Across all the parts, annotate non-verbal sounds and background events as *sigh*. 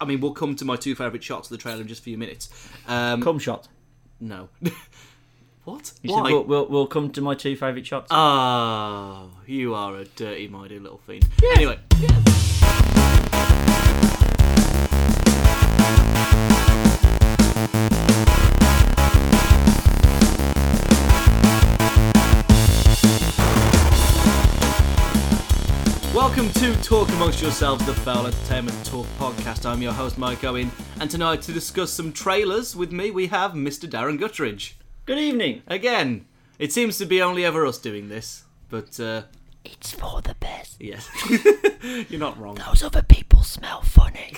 I mean, we'll come to my two favourite shots of the trailer in just a few minutes. Um, Cum shot. no. *laughs* what? You Why? said we'll, we'll, we'll come to my two favourite shots. Oh, you are a dirty, mighty little fiend. Anyway, welcome to Talk Amongst Yourselves, the Foul Entertainment Talk podcast. I'm your host, Mike Owen, and tonight to discuss some trailers with me, we have Mr. Darren Guttridge. Good evening. Again, it seems to be only ever us doing this, but uh, It's for the best. yes, *laughs* you're not wrong. Those other people smell funny.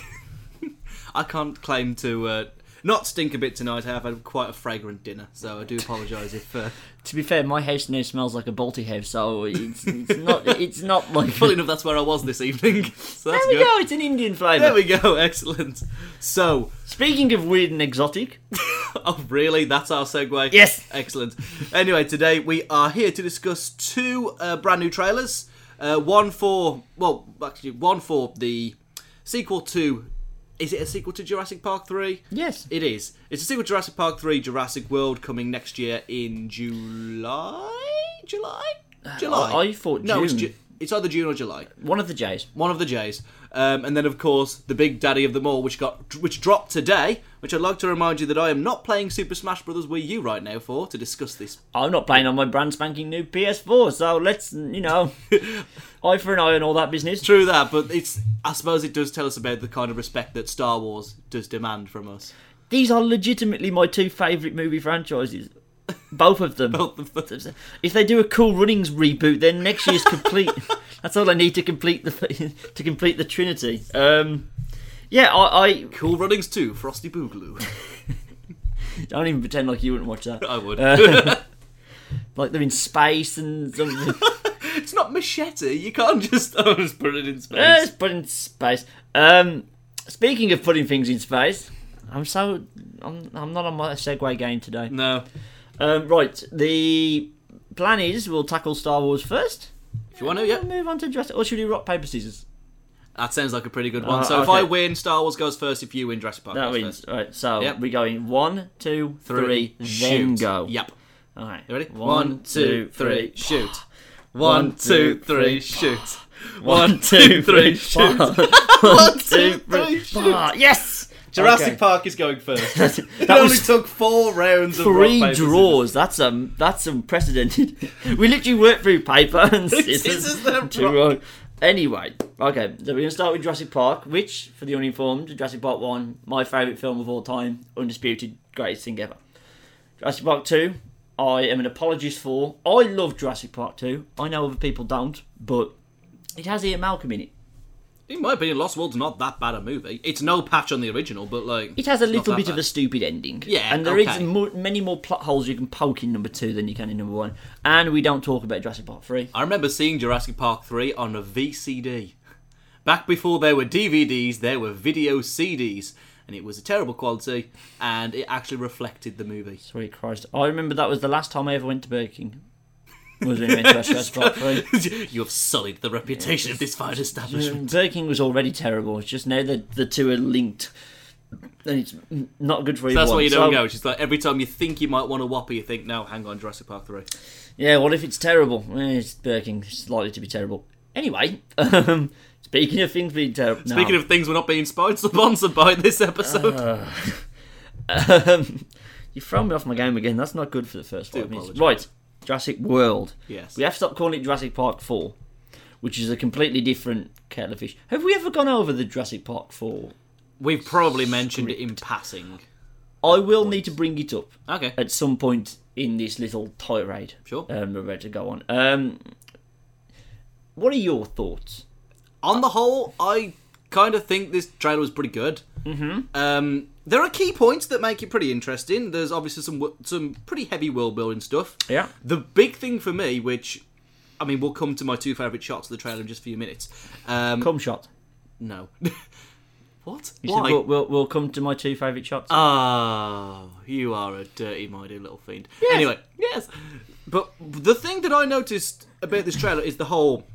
*laughs* I can't claim to uh, not stink a bit tonight. I have had quite a fragrant dinner, so I do apologise if. Uh, to be fair, my house now smells like a Balti house, so it's, it's not it's not like. *laughs* funnily enough, that's where I was this evening, *laughs* so that's there we good. go. It's an Indian flavour. There we go, *laughs* excellent. So, Speaking of weird and exotic, oh really? That's our segue. Yes. excellent. Anyway, today we are here to discuss two uh, brand new trailers. Uh, one for well, actually, one for the sequel to. Is it a sequel to Jurassic Park three? yes, It is. It's a sequel to Jurassic Park 3 Jurassic World coming next year in July? July? July. Uh, I- I thought No, it's, Ju- it's either June or July. one of the J's. One of the J's. Um, and then, of course, the big daddy of them all, which got which dropped today. Which I'd like to remind you that I am not playing Super Smash Bros. Wii U right now for to discuss this. I'm not playing on my brand spanking new PS4, so let's you know, *laughs* eye for an eye and all that business. True that, but it's I suppose it does tell us about the kind of respect that Star Wars does demand from us. These are legitimately my two favourite movie franchises. Both of them. Both of them. If they do a Cool Runnings reboot, then next year's complete. *laughs* That's all I need to complete the *laughs* to complete the Trinity. Um, yeah, I, I Cool Runnings too. Frosty Boogaloo. *laughs* don't even pretend like you wouldn't watch that. I would. Uh, like they're in space and something. It's not machete. You can't just oh, just put it in space. Eh, it's put in space. Um, speaking of putting things in space, I'm so I'm, I'm not on my segue game today. No, Um, right, the plan is we'll tackle Star Wars first. if you want to, yeah. move on to Jurassic. Or should we do rock paper scissors? That sounds like a pretty good one. Uh, so if. I win, Star Wars goes first. If you win, Jurassic Park That goes wins. first. Right, so Yep. we're going one, two, three, then shoot. go. Yep. All right. You ready? One, two, three, shoot. One, two, three, shoot. One, two, three, shoot. One, two, three, three, shoot. Yes. Jurassic Okay. Park is going first. *laughs* that It only took four rounds of rock, three paper, draws. That's um, that's unprecedented. *laughs* we literally worked through paper and *laughs* scissors. Scissors, rock. Anyway, okay, so we're gonna start with Jurassic Park, which, for the uninformed, Jurassic Park One, my favourite film of all time, undisputed greatest thing ever. Jurassic Park Two, I am an apologist for. I love Jurassic Park Two. I know other people don't, but it has Ian Malcolm in it. In my opinion, Lost World's not that bad a movie. It's no patch on the original, but like It has a little bit of a stupid ending. Yeah, and there is okay. mo- many more plot holes you can poke in number two than you can in number one. And we don't talk about Jurassic Park three. I remember seeing Jurassic Park 3 on a VCD. Back before there were DVDs, there were video CDs, and it was a terrible quality, and it actually reflected the movie. Sweet Christ! I remember that was the last time I ever went to Burger King. Was when we went to Jurassic three. you have sullied the reputation of this fine establishment. Burger King was already terrible. It's just now that the two are linked, and it's not good for either That's why you don't So, go. It's just like every time you think you might want a Whopper, you think, no, hang on, Jurassic Park 3. Yeah, what if it's terrible? Eh, it's Burger King. It's likely to be terrible. Anyway, um, speaking of things being terrible, Speaking of things we're not being sponsored *laughs* by this episode. *laughs* um, you throw me off my game again. That's not good for the first five minutes. Right, Jurassic World. yes. We have to stop calling it Jurassic Park 4, which is a completely different kettle of fish. Have we ever gone over the Jurassic Park 4? We've probably mentioned it in passing. I will need to bring it up Okay, at some point in this little tirade sure. um, we're ready to go on. Um, what are your thoughts? on the whole, I kind of think this trailer was pretty good. Mm-hmm. Um, there are key points that make it pretty interesting. There's obviously some some pretty heavy world building stuff. Yeah. The big thing for me, which I mean, we'll come to my two favourite shots of the trailer in just a few minutes. Um, Cum shot. no. *laughs* what? You Why? said we'll, we'll, we'll come to my two favourite shots. Oh, you are a dirty, mighty little fiend. Anyway, yes. But the thing that I noticed about this trailer is the whole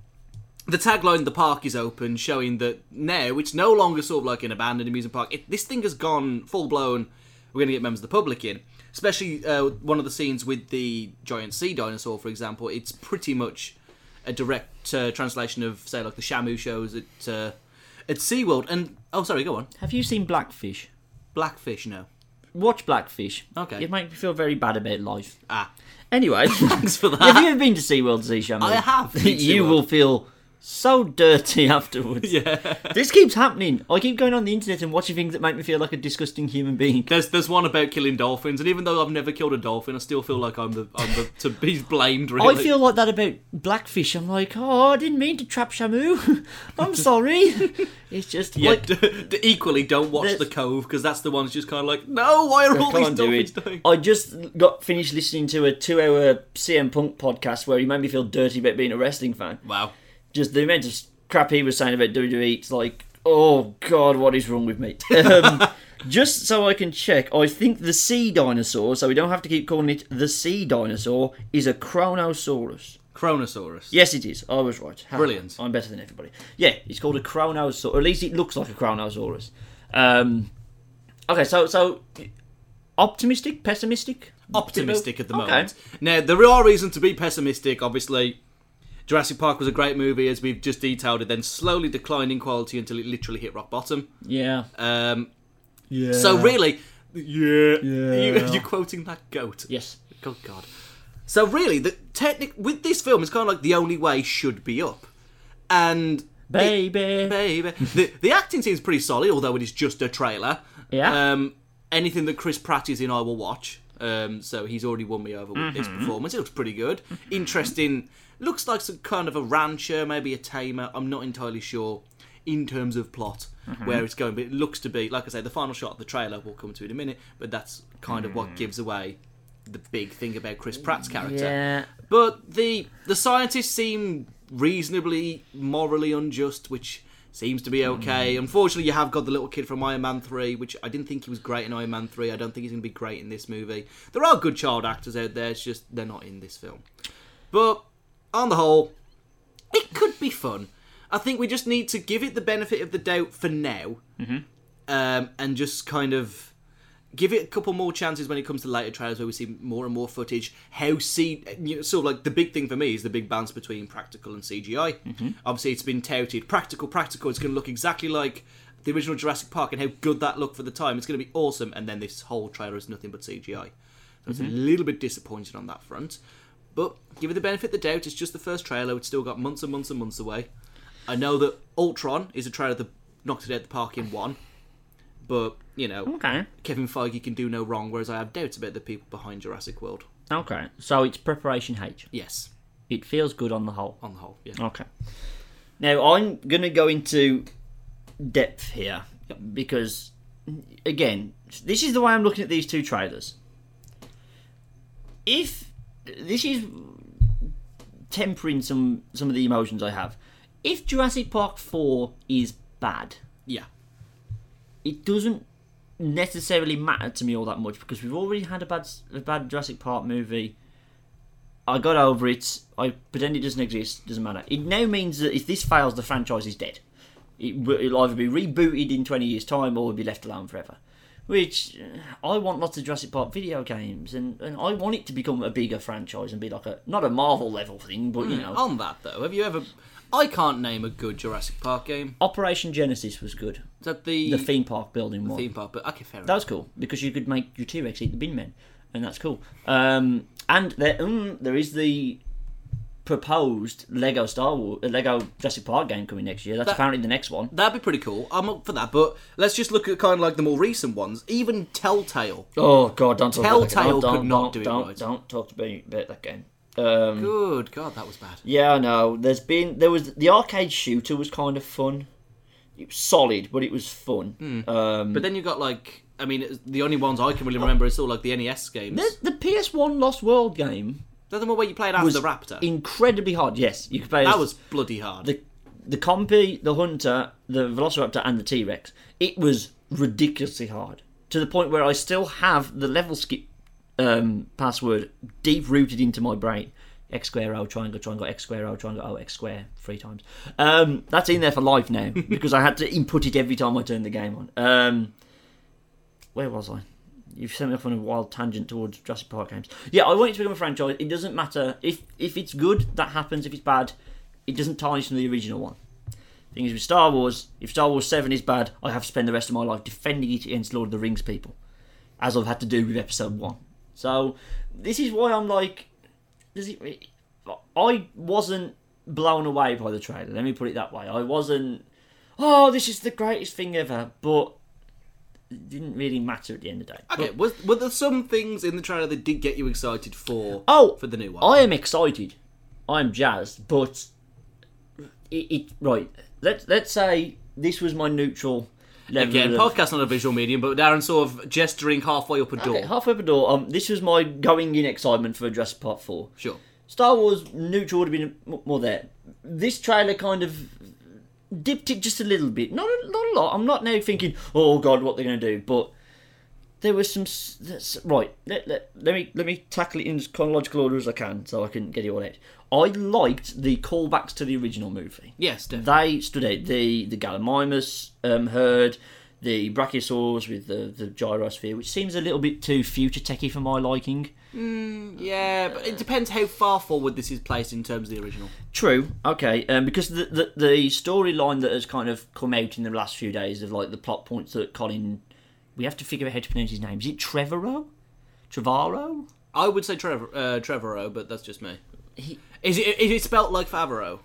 the tagline "The park is open," showing that now it's no longer sort of like an abandoned amusement park. It, this thing has gone full blown. We're going to get members of the public in, especially uh, one of the scenes with the giant sea dinosaur, for example. It's pretty much a direct uh, translation of, say, like the Shamu shows at uh, at SeaWorld. And oh, sorry, go on. Have you seen Blackfish? Blackfish, no. Watch Blackfish. Okay. It makes me feel very bad about life. Ah, Anyway, *laughs* thanks for that. have you ever been to SeaWorld to see Shamu? I have *laughs* you will feel so dirty *laughs* afterwards. yeah. This keeps happening. I keep going on the internet and watching things that make me feel like a disgusting human being. There's there's one about killing dolphins, and even though I've never killed a dolphin, I still feel like I'm the I'm the to be blamed. Really, I feel like that about Blackfish. I'm like, oh, I didn't mean to trap Shamu. *laughs* I'm sorry. *laughs* it's just Yeah, like d- d- equally, don't watch There's- the Cove because that's the one that's just kind of like, no, why are all these can't do dolphins it. I just got finished listening to a two-hour CM Punk podcast where he made me feel dirty about being a wrestling fan. Wow. Just the amount of crap he was saying about WWE. It's like, oh god, what is wrong with me? *laughs* Um, just so I can check, I think the sea dinosaur, so we don't have to keep calling it the sea dinosaur, is a Kronosaurus. Kronosaurus. Yes, it is. I was right. Ha, Brilliant. I'm better than everybody. Yeah, it's called a Kronosaurus, or at least it looks like a Kronosaurus. Um, okay, so so optimistic, pessimistic, Optimistic at the Okay. moment. Now, there are reasons to be pessimistic. Obviously, Jurassic Park was a great movie, as we've just detailed it, then slowly declined in quality until it literally hit rock bottom. Yeah. Um, Yeah. so, really, yeah. *laughs* Yeah. You, you're quoting that goat. Yes. Good God. So really, the technic with this film is kind of like the only way should be up, and Baby. baby, the the acting seems pretty solid, although it is just a trailer. Yeah. Um, anything that Chris Pratt is in, I will watch. Um, so he's already won me over with this Mm-hmm. performance. It looks pretty good. Interesting. Looks like some kind of a rancher, maybe a tamer. I'm not entirely sure in terms of plot Mm-hmm. where it's going, but it looks to be like I say. The final shot of the trailer we'll come to in a minute, but that's kind of Mm. what gives away the big thing about Chris Pratt's character. Yeah. But the the scientists seem reasonably morally unjust, which seems to be okay. Unfortunately, you have got the little kid from Iron Man three, which I didn't think he was great in Iron Man three. I don't think he's going to be great in this movie. There are good child actors out there. It's just they're not in this film. But on the whole, it could be fun. I think we just need to give it the benefit of the doubt for now, mm-hmm. um, and just kind of give it a couple more chances when it comes to later trailers where we see more and more footage. How see, you know, sort of like the big thing for me is the big balance between practical and CGI. Mm-hmm. Obviously, it's been touted practical, practical. It's going to look exactly like the original Jurassic Park, and how good that looked for the time. It's going to be awesome. And then this whole trailer is nothing but CGI. So it's a mm-hmm. little bit disappointed on that front. But give it the benefit of the doubt. It's just the first trailer. It's still got months and months and months away. I know that Ultron is a trailer that knocked it out of the park in one. But, you know, Okay. Kevin Feige can do no wrong, whereas I have doubts about the people behind Jurassic World. Okay. So it's preparation H. Yes, It feels good on the whole. on the whole, yeah. Okay. Now I'm gonna go into depth here because, again, this is the way I'm looking at these two trailers. If this is tempering some some of the emotions I have, if Jurassic Park Four is bad, Yeah. it doesn't necessarily matter to me all that much because we've already had a bad a bad Jurassic Park movie. I got over it. I pretend it doesn't exist. Doesn't matter. It now means that if this fails, the franchise is dead. It, will- either be rebooted in twenty years' time or will be left alone forever. Which uh, I want lots of Jurassic Park video games, and, and I want it to become a bigger franchise and be like a not a Marvel level thing, but you know, On that, though, have you ever. I can't name a good Jurassic Park game. Operation Genesis was good. Is that the, The theme park building one. theme park? But okay, fair That enough. was cool because you could make your T Rex eat the bin men, and that's cool. Um, and there, mm, there is the proposed Lego Star Wars, uh, Lego Jurassic Park game coming next year. That's That- apparently the next one. That'd be pretty cool. I'm up for that. But let's just look at kind of like the more recent ones. Even Telltale. Oh God, don't talk about that Telltale game. Don't, could not don't, do it don't, right. Don't talk to me about that game. Um, Good God, that was bad. yeah, I know. There's been there was the arcade shooter was kind of fun. It was solid, but it was fun. Hmm. Um, But then you got like, I mean, the only ones I can really remember is all like the NES games. the, the PS1 Lost World game the one where you played was the raptor. incredibly hard. Yes, you could play. that as- was bloody hard. the the compy, the hunter, the velociraptor, and the T Rex. It was ridiculously hard to the point where I still have the level skip um, password deep rooted into my brain. X square O triangle triangle X square O triangle O X square three times. Um, that's in there for life now *laughs* because I had to input it every time I turned the game on. Um, where was I? You've sent me off on a wild tangent towards Jurassic Park games. Yeah, I want it to become a franchise. It doesn't matter if if it's good, that happens. If it's bad, it doesn't tarnish the original one. Thing is with Star Wars, if Star Wars Seven is bad, I have to spend the rest of my life defending it against Lord of the Rings people, as I've had to do with Episode One. So this is why I'm like, does it? I wasn't blown away by the trailer. Let me put it that way. I wasn't. Oh, this is the greatest thing ever, but it didn't really matter at the end of the day. Okay, But- was, were there some things in the trailer that did get you excited for Oh, for the new one? I am excited. I'm jazzed, but it, it right. Let's let's say this was my neutral level. Again, of, podcast not a visual medium, but Darren sort of gesturing halfway up a door. Okay, halfway up a door. Um, this was my going in excitement for Jurassic Park Four. Sure. Star Wars neutral would have been more there. This trailer kind of dipped it just a little bit. Not a, not a lot. I'm not now thinking, oh god, what they're going to do. But there was some that's- right. Let, let, let me let me tackle it in as chronological order as I can, so I can get it all out. I liked the callbacks to the original movie. Yes, definitely. They stood out. The the Gallimimus um, herd, the Brachiosaurs with the the gyrosphere, which seems a little bit too future techy for my liking. Yeah, but it depends how far forward this is placed in terms of the original. True. Okay. Um, because the the, the storyline that has kind of come out in the last few days of like the plot points that Colin, we have to figure out how to pronounce his name. Is it Trevorrow? Trevorrow? I would say Trevor, uh, Trevorrow, but that's just me. He- Is it is it spelt like Favreau?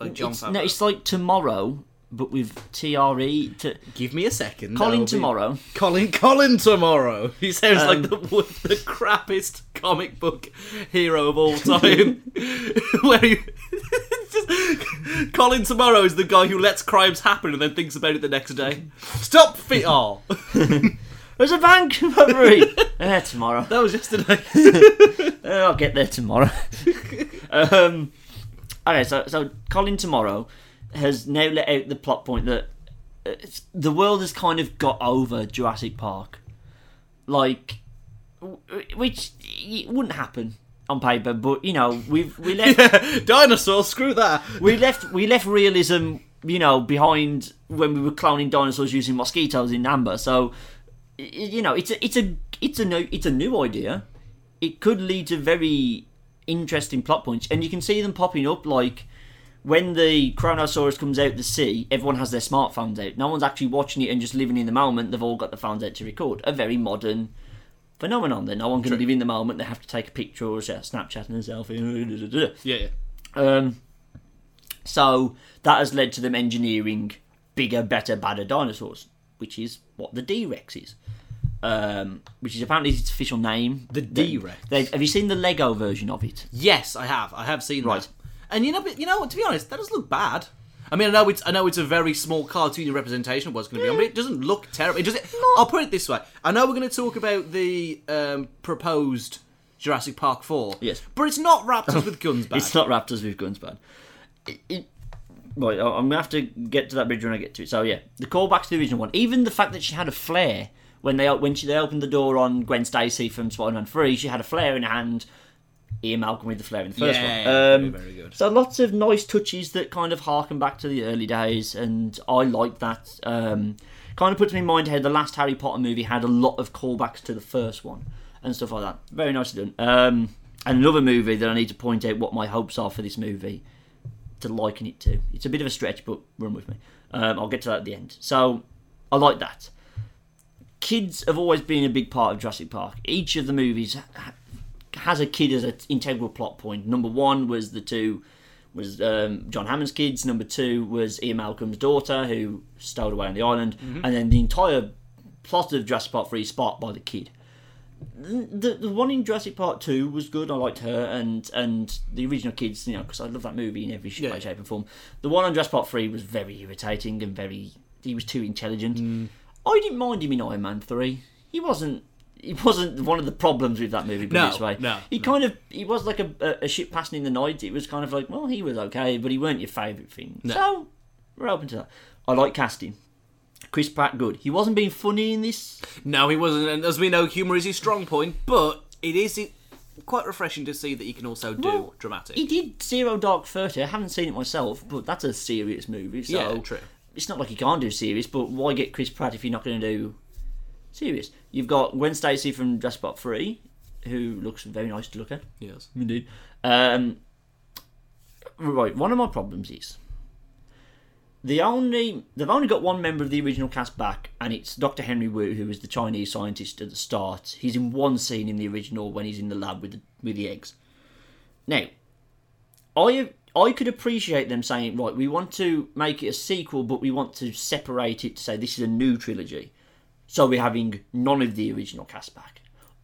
Like Jon Favreau? no, it's like tomorrow, but with T R E. To Give me a second. Colin that'll be- tomorrow. Colin Colin tomorrow. He sounds Um, like the *laughs* the crappiest comic book hero of all time. *laughs* Where you *laughs* just, Colin tomorrow is the guy who lets crimes happen and then thinks about it the next day. Stop feet. Oh, There's a bank robbery. eh, tomorrow. that was yesterday. Uh, I'll get there tomorrow. um, okay, so so Colin tomorrow has now let out the plot point that the world has kind of got over Jurassic Park, like, w- which it wouldn't happen on paper, but you know we've we *laughs* left Dinosaurs. Screw that. we left we left realism you know behind when we were cloning dinosaurs using mosquitoes in amber so you know it's a it's a it's a new it's a new idea it could lead to very interesting plot points and you can see them popping up like when the Kronosaurus comes out the sea, everyone has their smartphones out. No one's actually watching it and just living in the moment. They've all got the phones out to record. A very modern phenomenon. Then no one can live in the moment. They have to take a picture or share Snapchat and a selfie. Yeah, yeah. Um, so that has led to them engineering bigger, better, badder dinosaurs, which is what the D Rex is. Um, which is apparently its official name. The They- D-Rex. Have you seen the Lego version of it? Yes, I have. I have seen Right. that. And you know, but you know, to be honest, that doesn't look bad. I mean, I know it's I know it's a very small cartoony representation of what's going to be on, but it doesn't look terrible. It doesn't. I'll put it this way: I know we're going to talk about the um, proposed Jurassic Park Four. Yes. but it's not Raptors with guns *laughs* bad. It's not Raptors with guns bad. It, it, right, I'm gonna have to get to that bridge when I get to it. So yeah, the callback to the original one, even the fact that she had a flare when they when she they opened the door on Gwen Stacy from Spider-Man Three, she had a flare in her hand. Ian Malcolm with the flair in the first Yeah, one. Um, very, very good. So lots of nice touches that kind of harken back to the early days, and I like that. Um, kind of puts me in mind how the last Harry Potter movie had a lot of callbacks to the first one and stuff like that. Very nicely done. Um, and another movie that I need to point out what my hopes are for this movie to liken it to. It's a bit of a stretch, but run with me. Um, I'll get to that at the end. So I like that. Kids have always been a big part of Jurassic Park. Each of the movies ha- has a kid as an integral plot point. Number one was the two was um, John Hammond's kids. Number two was Ian Malcolm's daughter who stowed away on the island, and then the entire plot of Jurassic Park Three is sparked by the kid. The, the one in Jurassic Park Two was good. I liked her and and the original kids, you know, because I love that movie in every sh- Yeah. shape, and form. The one on Jurassic Park Three was very irritating and very. He was too intelligent. I didn't mind him in Iron Man Three. He wasn't. He wasn't one of the problems with that movie. Put No, this way. no, He no. kind of. He was like a, a, ship passing in the night. It was kind of like, well, he was okay, but he weren't your favourite thing. So we're open to that. I like casting. Chris Pratt, good. He wasn't being funny in this. No, he wasn't. And as we know, humour is his strong point, but it is. Quite refreshing to see that he can also do Well, dramatic. He did Zero Dark Thirty. I haven't seen it myself, but that's a serious movie. So Yeah, true. It's not like he can't do serious, but why get Chris Pratt if you're not going to do serious? You've got Gwen Stacy from Jurassic Park Three, who looks very nice to look at. yes. Indeed. Um, right. One of my problems is the only they've only got one member of the original cast back, and it's Dr. Henry Wu, who was the Chinese scientist at the start. He's in one scene in the original when he's in the lab with the, with the eggs. Now, I I could appreciate them saying, right, we want to make it a sequel, but we want to separate it to say this is a new trilogy. So we're having none of the original cast back.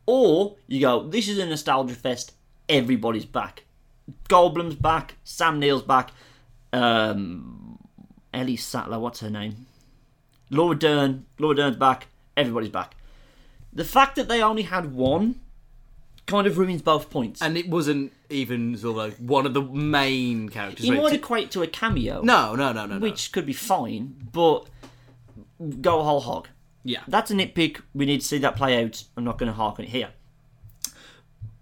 Or you go, this is a nostalgia fest, everybody's back. Goldblum's back, Sam Neill's back, um, Ellie Sattler, what's her name? Laura Dern, Laura Dern's back, everybody's back. The fact that they only had one kind of ruins both points. And it wasn't even sort of like one of the main characters. it right? might equate to a cameo, No, no, no, no, no. which could be fine, but go whole hog. Yeah, That's a nitpick. We need to see that play out. I'm not going to hark on it here.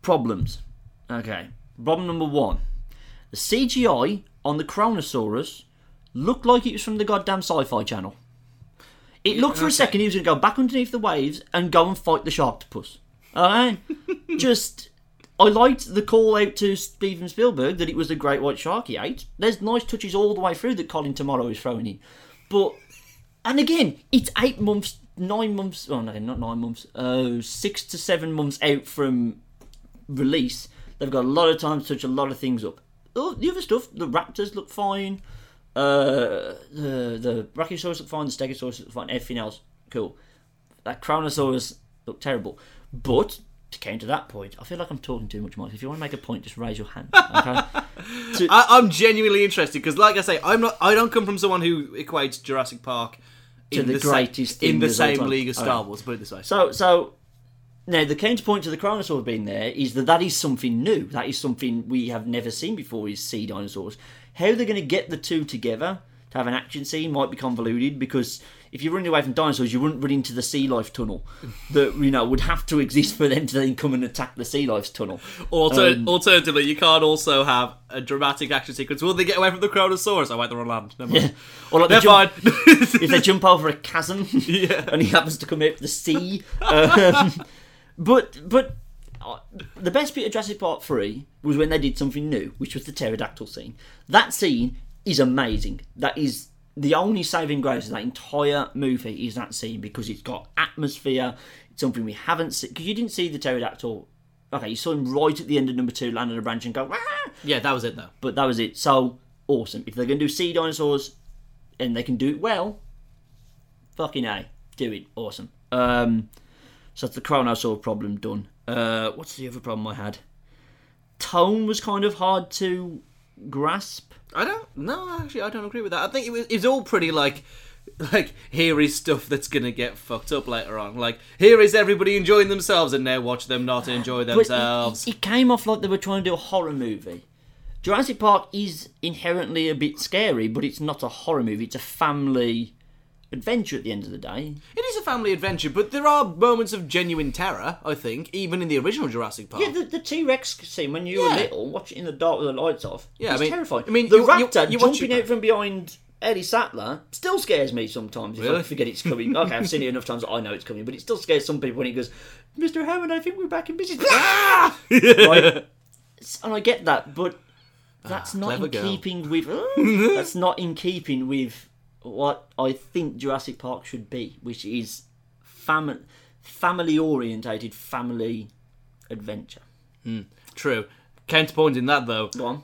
Problems. Okay. Problem number one. The CGI on the Kronosaurus looked like it was from the goddamn sci fi channel. It looked for a second he was going to go back underneath the waves and go and fight the sharktopus. Alright? *laughs* Just. I liked the call out to Steven Spielberg that it was the great white shark he ate. There's nice touches all the way through that Colin Tomorrow is throwing in. But and again, it's eight months, nine months. Oh no, not nine months. Uh, six to seven months out from release. They've got a lot of time to touch a lot of things up. Oh, the other stuff, the Raptors look fine. Uh, the the Brachiosaurus look fine. The Stegosaurus look fine. Everything else, cool. That Kronosaurus looked terrible. But to counter that point, I feel like I'm talking too much, Mike. If you want to make a point, just raise your hand. Okay. *laughs* I, I'm genuinely interested because, like I say, I'm not. I don't come from someone who equates Jurassic Park To the sa- greatest in the same league as oh. Star Alright. Wars. Put it this way. So, so now the counterpoint to the Kronosaur being there is that that is something new. That is something we have never seen before. Is sea dinosaurs? How they're going to get the two together to have an action scene might be convoluted because if you're running away from dinosaurs, you wouldn't run into the sea life tunnel that you know would have to exist for them to then come and attack the sea life tunnel. Alter- Um, alternatively, you can't also have a dramatic action sequence. Will they get away from the Kronosaurus? I wait, they're on land. Never mind. Or like they jump, if they jump over a chasm *laughs* Yeah. and he happens to come out the sea. Um, *laughs* but but uh, the best bit of Jurassic Park 3 was when they did something new, which was the pterodactyl scene. That scene is amazing. That is the only saving grace of that entire movie is that scene because it's got atmosphere. It's something we haven't seen because you didn't see the pterodactyl. Okay, you saw him right at the end of number two, land on a branch and go. "Wah!" yeah, that was it though. But that was it. So awesome. If they're going to do sea dinosaurs and they can do it well, fucking a, do it. Awesome. Um, so that's the Kronosaur problem done. Uh, what's the other problem I had? Tone was kind of hard to grasp. I don't. No, actually, I don't agree with that. I think it was. It's all pretty like. Like here is stuff that's gonna get fucked up later on. Like here is everybody enjoying themselves, and now watch them not enjoy it- themselves. It, it came off like they were trying to do a horror movie. Jurassic Park is inherently a bit scary, but it's not a horror movie. It's a family adventure at the end of the day. It is a family adventure, but there are moments of genuine terror. I think, even in the original Jurassic Park. Yeah, the, the T Rex scene when you were Yeah. little, watch it in the dark with the lights off. Yeah, I it's mean- terrifying. I mean, the you- you- raptor you watch jumping it- out from behind Ellie Sattler still scares me sometimes. If I Really? forget it's coming. Okay, I've seen it enough times. that I know it's coming, but it still scares some people when he goes, "Mr. Hammond, I think we're back in business." Ah! *laughs* right? *laughs* And I get that, but that's not Ah, clever in girl. keeping with. *laughs* that's not in keeping with what I think Jurassic Park should be, which is family family orientated family adventure. True. Counterpoint in that though, Go on.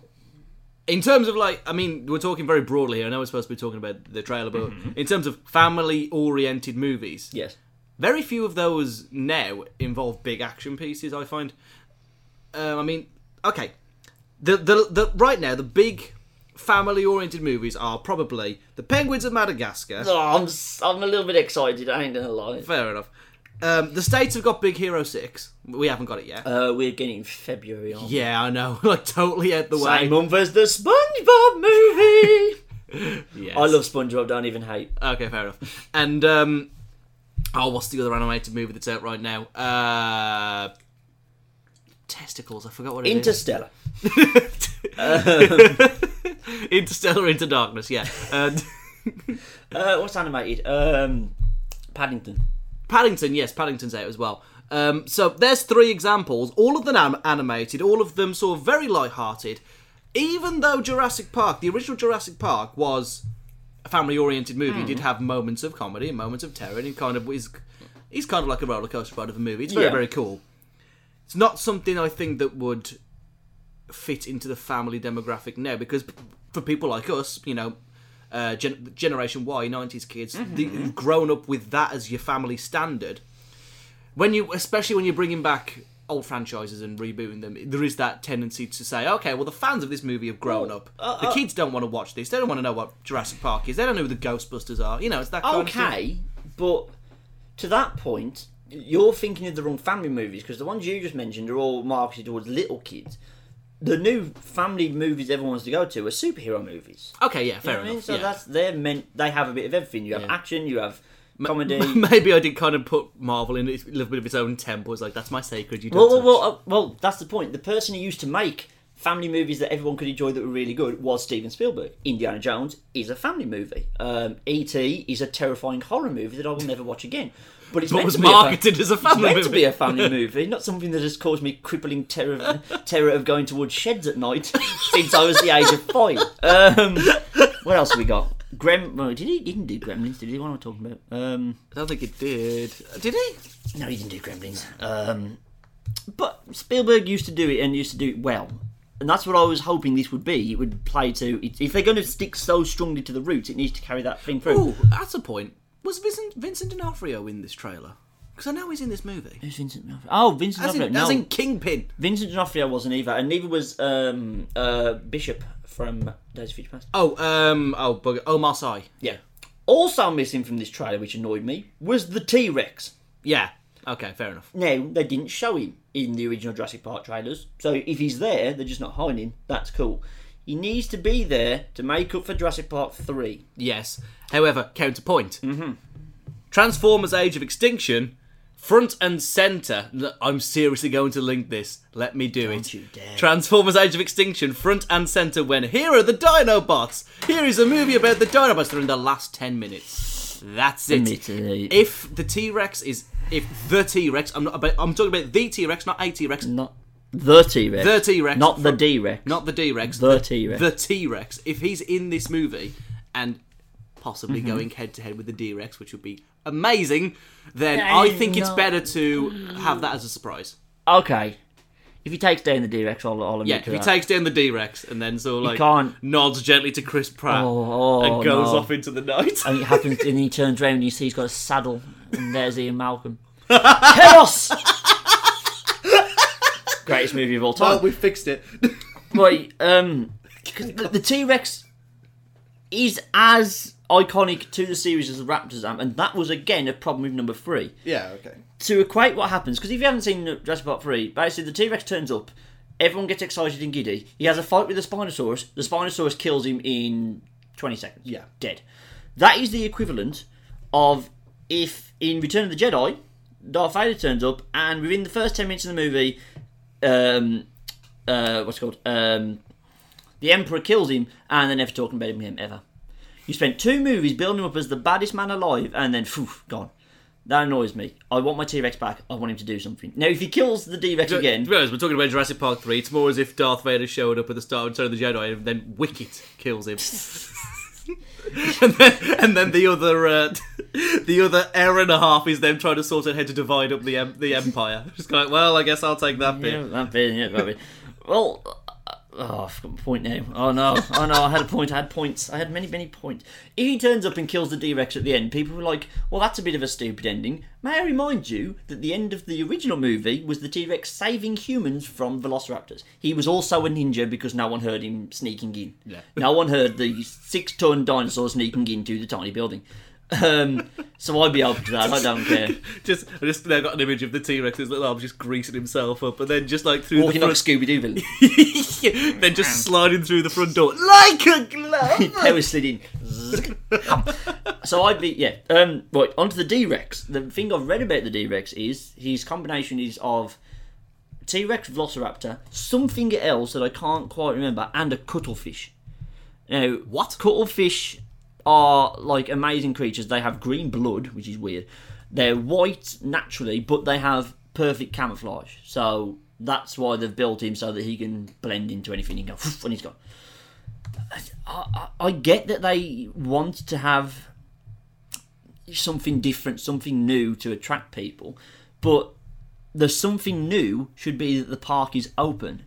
in terms of like, I mean, we're talking very broadly here. I know we're supposed to be talking about the trailer, but Mm-hmm. in terms of family-oriented movies, Yes. very few of those now involve big action pieces. I find. Um, I mean, okay, the the the right now the big family-oriented movies are probably the Penguins of Madagascar. Oh, I'm, I'm a little bit excited. I ain't gonna lie. Fair enough. Um, the states have got Big Hero Six. We haven't got it yet. Uh, we're getting February on. yeah, I know. *laughs* like totally out the way. Same month as the SpongeBob movie. *laughs* Yes. I love SpongeBob. Don't even hate. Okay, fair enough. And um, oh, what's the other animated movie that's out right now? Uh, testicles. I forgot what it is. Interstellar. *laughs* *laughs* Interstellar into darkness. Yeah. And *laughs* Uh, what's animated? Um, Paddington. Paddington. Yes, Paddington's out as well. Um, so there's three examples. All of them am- animated. All of them sort of very light-hearted. Even though Jurassic Park, the original Jurassic Park, was a family-oriented movie, it did have moments of comedy and moments of terror, and it kind of is. He's kind of like a roller coaster ride of a movie. It's very Yeah. very cool. It's not something I think that would fit into the family demographic now because for people like us, you know, uh, gen- Generation Y, 90s kids, Mm-hmm. the, who've grown up with that as your family standard, when you, especially when you're bringing back old franchises and rebooting them, there is that tendency to say, okay, well, the fans of this movie have grown up. uh, the uh, kids don't want to watch this. They don't want to know what Jurassic Park is. They don't know who the Ghostbusters are. You know, it's that kind of. Okay, but to that point, you're thinking of the wrong family movies because the ones you just mentioned are all marketed towards little kids. The new family movies everyone wants to go to are superhero movies. Okay, yeah, You fair know what I mean? enough. So yeah. that's they're meant. They have a bit of everything. You have Yeah. action. You have comedy. *laughs* Maybe I did kind of put Marvel in a little bit of its own temple. It's like, that's my sacred. You don't Well, well, well, uh, well, that's the point. The person who used to make family movies that everyone could enjoy that were really good was Steven Spielberg. Indiana Jones is a family movie. Um, E.T. is a terrifying horror movie that I will never watch again. But it's But was be a marketed as a it's family meant movie. to be a family *laughs* movie, not something that has caused me crippling terror, terror of going towards sheds at night *laughs* since I was the age of five. Um, what else have we got? Grem. Oh, did he? He didn't do Gremlins. Did he? What am I talking about? Um, I don't think he did. Did he? no, he didn't do Gremlins. Um, but Spielberg used to do it and used to do it well. And that's what I was hoping this would be. It would play to. If they're going to stick so strongly to the roots, it needs to carry that thing through. Oh, that's a point. Was Vincent, Vincent D'Onofrio in this trailer? Because I know he's in this movie. Who's Vincent D'Onofrio? Oh, Vincent As D'Onofrio. in, no. as in Kingpin. Vincent D'Onofrio wasn't either, and neither was um, uh, Bishop from Days of Future Past. Oh, um, oh, bugger. Oh, Marseille. Yeah. Also missing from this trailer, which annoyed me, was the T Rex. Yeah. Okay, fair enough. Now, they didn't show him in the original Jurassic Park trailers, so if he's there, they're just not hiding him. That's cool. He needs to be there to make up for Jurassic Park 3. Yes. However, counterpoint. Mm-hmm. Transformers Age of Extinction, front and centre. I'm seriously going to link this. Let me do it. you dare. Transformers Age of Extinction, front and centre when here are the Dinobots. Here is a movie about the Dinobots. They're in the last 10 minutes. That's it. Admittedly. If the T Rex is. If the T Rex, I'm not I'm talking about the T Rex, not a T Rex. Not the T Rex. The T Rex. Not the D Rex. Not the D Rex. The T-Rex. The T Rex. If he's in this movie and possibly Mm-hmm. going head to head with the D Rex, which would be amazing, then Yeah, I think it's better to have that as a surprise. Okay. If he takes down the D Rex, I'll, I'll Yeah, if he that. takes down the D Rex and then sort of like can't- nods gently to Chris Pratt Oh, oh, and goes no. off into the night. And it happens, and he turns around and you see he's got a saddle, and there's Ian Malcolm. *laughs* Chaos! Greatest *laughs* movie of all time. Well, we fixed it. *laughs* Right, um, *laughs* the, the T Rex is as iconic to the series as the Raptors are, and that was again a problem with number three. yeah, okay. To equate what happens, because if you haven't seen Jurassic Park 3, basically the T Rex turns up, everyone gets excited and giddy. He has a fight with the Spinosaurus, the Spinosaurus kills him in 20 seconds. Yeah. Dead. That is the equivalent of if in Return of the Jedi, Darth Vader turns up, and within the first 10 minutes of the movie, um, uh, what's it called? Um, the Emperor kills him, and they're never talking about him ever. You spent two movies building him up as the baddest man alive, and then, phew, gone. That annoys me. I want my T Rex back. I want him to do something. Now, if he kills the D Rex To again, be honest, we're talking about Jurassic Park 3. It's more as if Darth Vader showed up at the start of Return of the Jedi and then Wicket kills him. *laughs* *laughs* and, then, and then the other uh, *laughs* the other hour and a half is them trying to sort out how to divide up the em- the empire. *laughs* Just going, well, I guess I'll take that bit. Yeah, that bit, yeah, that bit. Well, oh, I've got my point now. Oh no, oh no, I had a point. I had points. I had many, many points. If he turns up and kills the D Rex at the end, people were like, "Well, that's a bit of a stupid ending." May I remind you that the end of the original movie was the T Rex saving humans from Velociraptors. He was also a ninja because no one heard him sneaking in. Yeah. No one heard the six-ton dinosaur sneaking into the tiny building. Um, so I'd be open to that. I don't care. *laughs* Just, I just now got an image of the T Rex, his little arm just greasing himself up, and then just like through Walking the like a Scooby Doo villain. *laughs* then just sliding through the front door like a glove. power slid in. so I'd be yeah. Um, right onto the D Rex. The thing I've read about the D Rex is his combination is of T Rex Velociraptor, something else that I can't quite remember, and a cuttlefish. Now, What? Cuttlefish are like amazing creatures. They have green blood, which is weird. They're white naturally, but they have perfect camouflage. So that's why they've built him so that he can blend into anything and go, and he's gone. I, I, I get that they want to have something different, something new to attract people, but the something new should be that the park is open.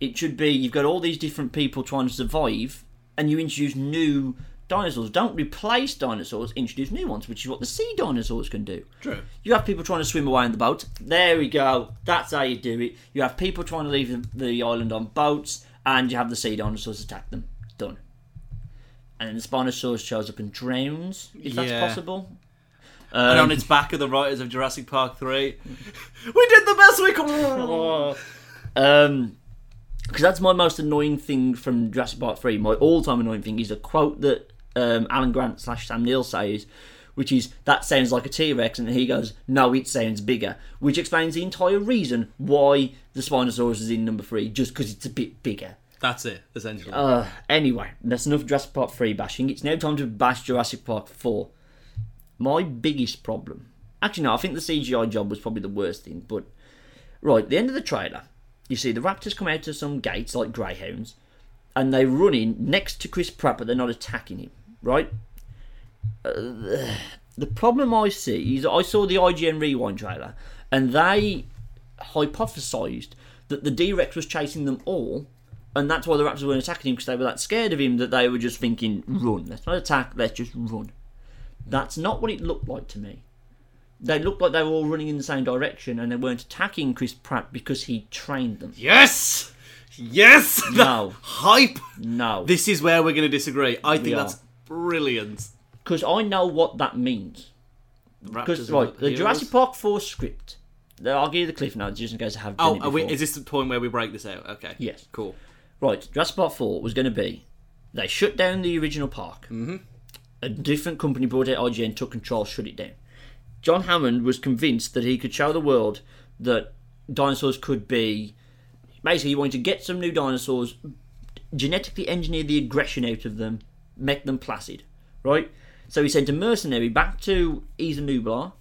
It should be you've got all these different people trying to survive, and you introduce new dinosaurs. Don't replace dinosaurs, introduce new ones, which is what the sea dinosaurs can do. True. You have people trying to swim away in the boat. There we go. That's how you do it. You have people trying to leave the, island on boats, and you have the sea dinosaurs attack them. Done. And then the Spinosaurus shows up and drowns, if that's Yeah. possible. and Um, on its back are the writers of Jurassic Park 3. *laughs* we did the best we could! *laughs* Um, because that's my most annoying thing from Jurassic Park 3. My all time annoying thing is a quote that um, Alan Grant slash Sam Neill says, which is, that sounds like a T Rex, and he goes, no, it sounds bigger, which explains the entire reason why the Spinosaurus is in number 3, just because it's a bit bigger. That's it, essentially. Uh, anyway, that's enough Jurassic Park 3 bashing. It's now time to bash Jurassic Park 4. My biggest problem. Actually, no, I think the CGI job was probably the worst thing, but. Right, the end of the trailer, you see the Raptors come out of some gates like greyhounds, and they're running next to Chris Pratt, but they're not attacking him, right? Uh, the problem I see is I saw the IGN Rewind trailer, and they hypothesised that the D Rex was chasing them all, and that's why the Raptors weren't attacking him because they were that scared of him that they were just thinking, run. Let's not attack, let's just run. That's not what it looked like to me. They looked like they were all running in the same direction and they weren't attacking Chris Pratt because he trained them. yes! Yes! *laughs* No. Hype! No. This is where we're going to disagree. I think We that's are. Brilliant. Because I know what that means. Because, right, the. Jurassic Park 4 script, I'll give you the cliff notes just in case I have done Oh, we, is this the point where we break this out? Okay. Yes. Cool. Right, Jurassic Park 4 was going to be they shut down the original park. Mm-hmm. A different company brought out InGen, took control, shut it down. John Hammond was convinced that he could show the world that dinosaurs could be. Basically, he wanted to get some new dinosaurs, genetically engineer the aggression out of them, make them placid. Right? So he sent a mercenary back to Isa Nublar.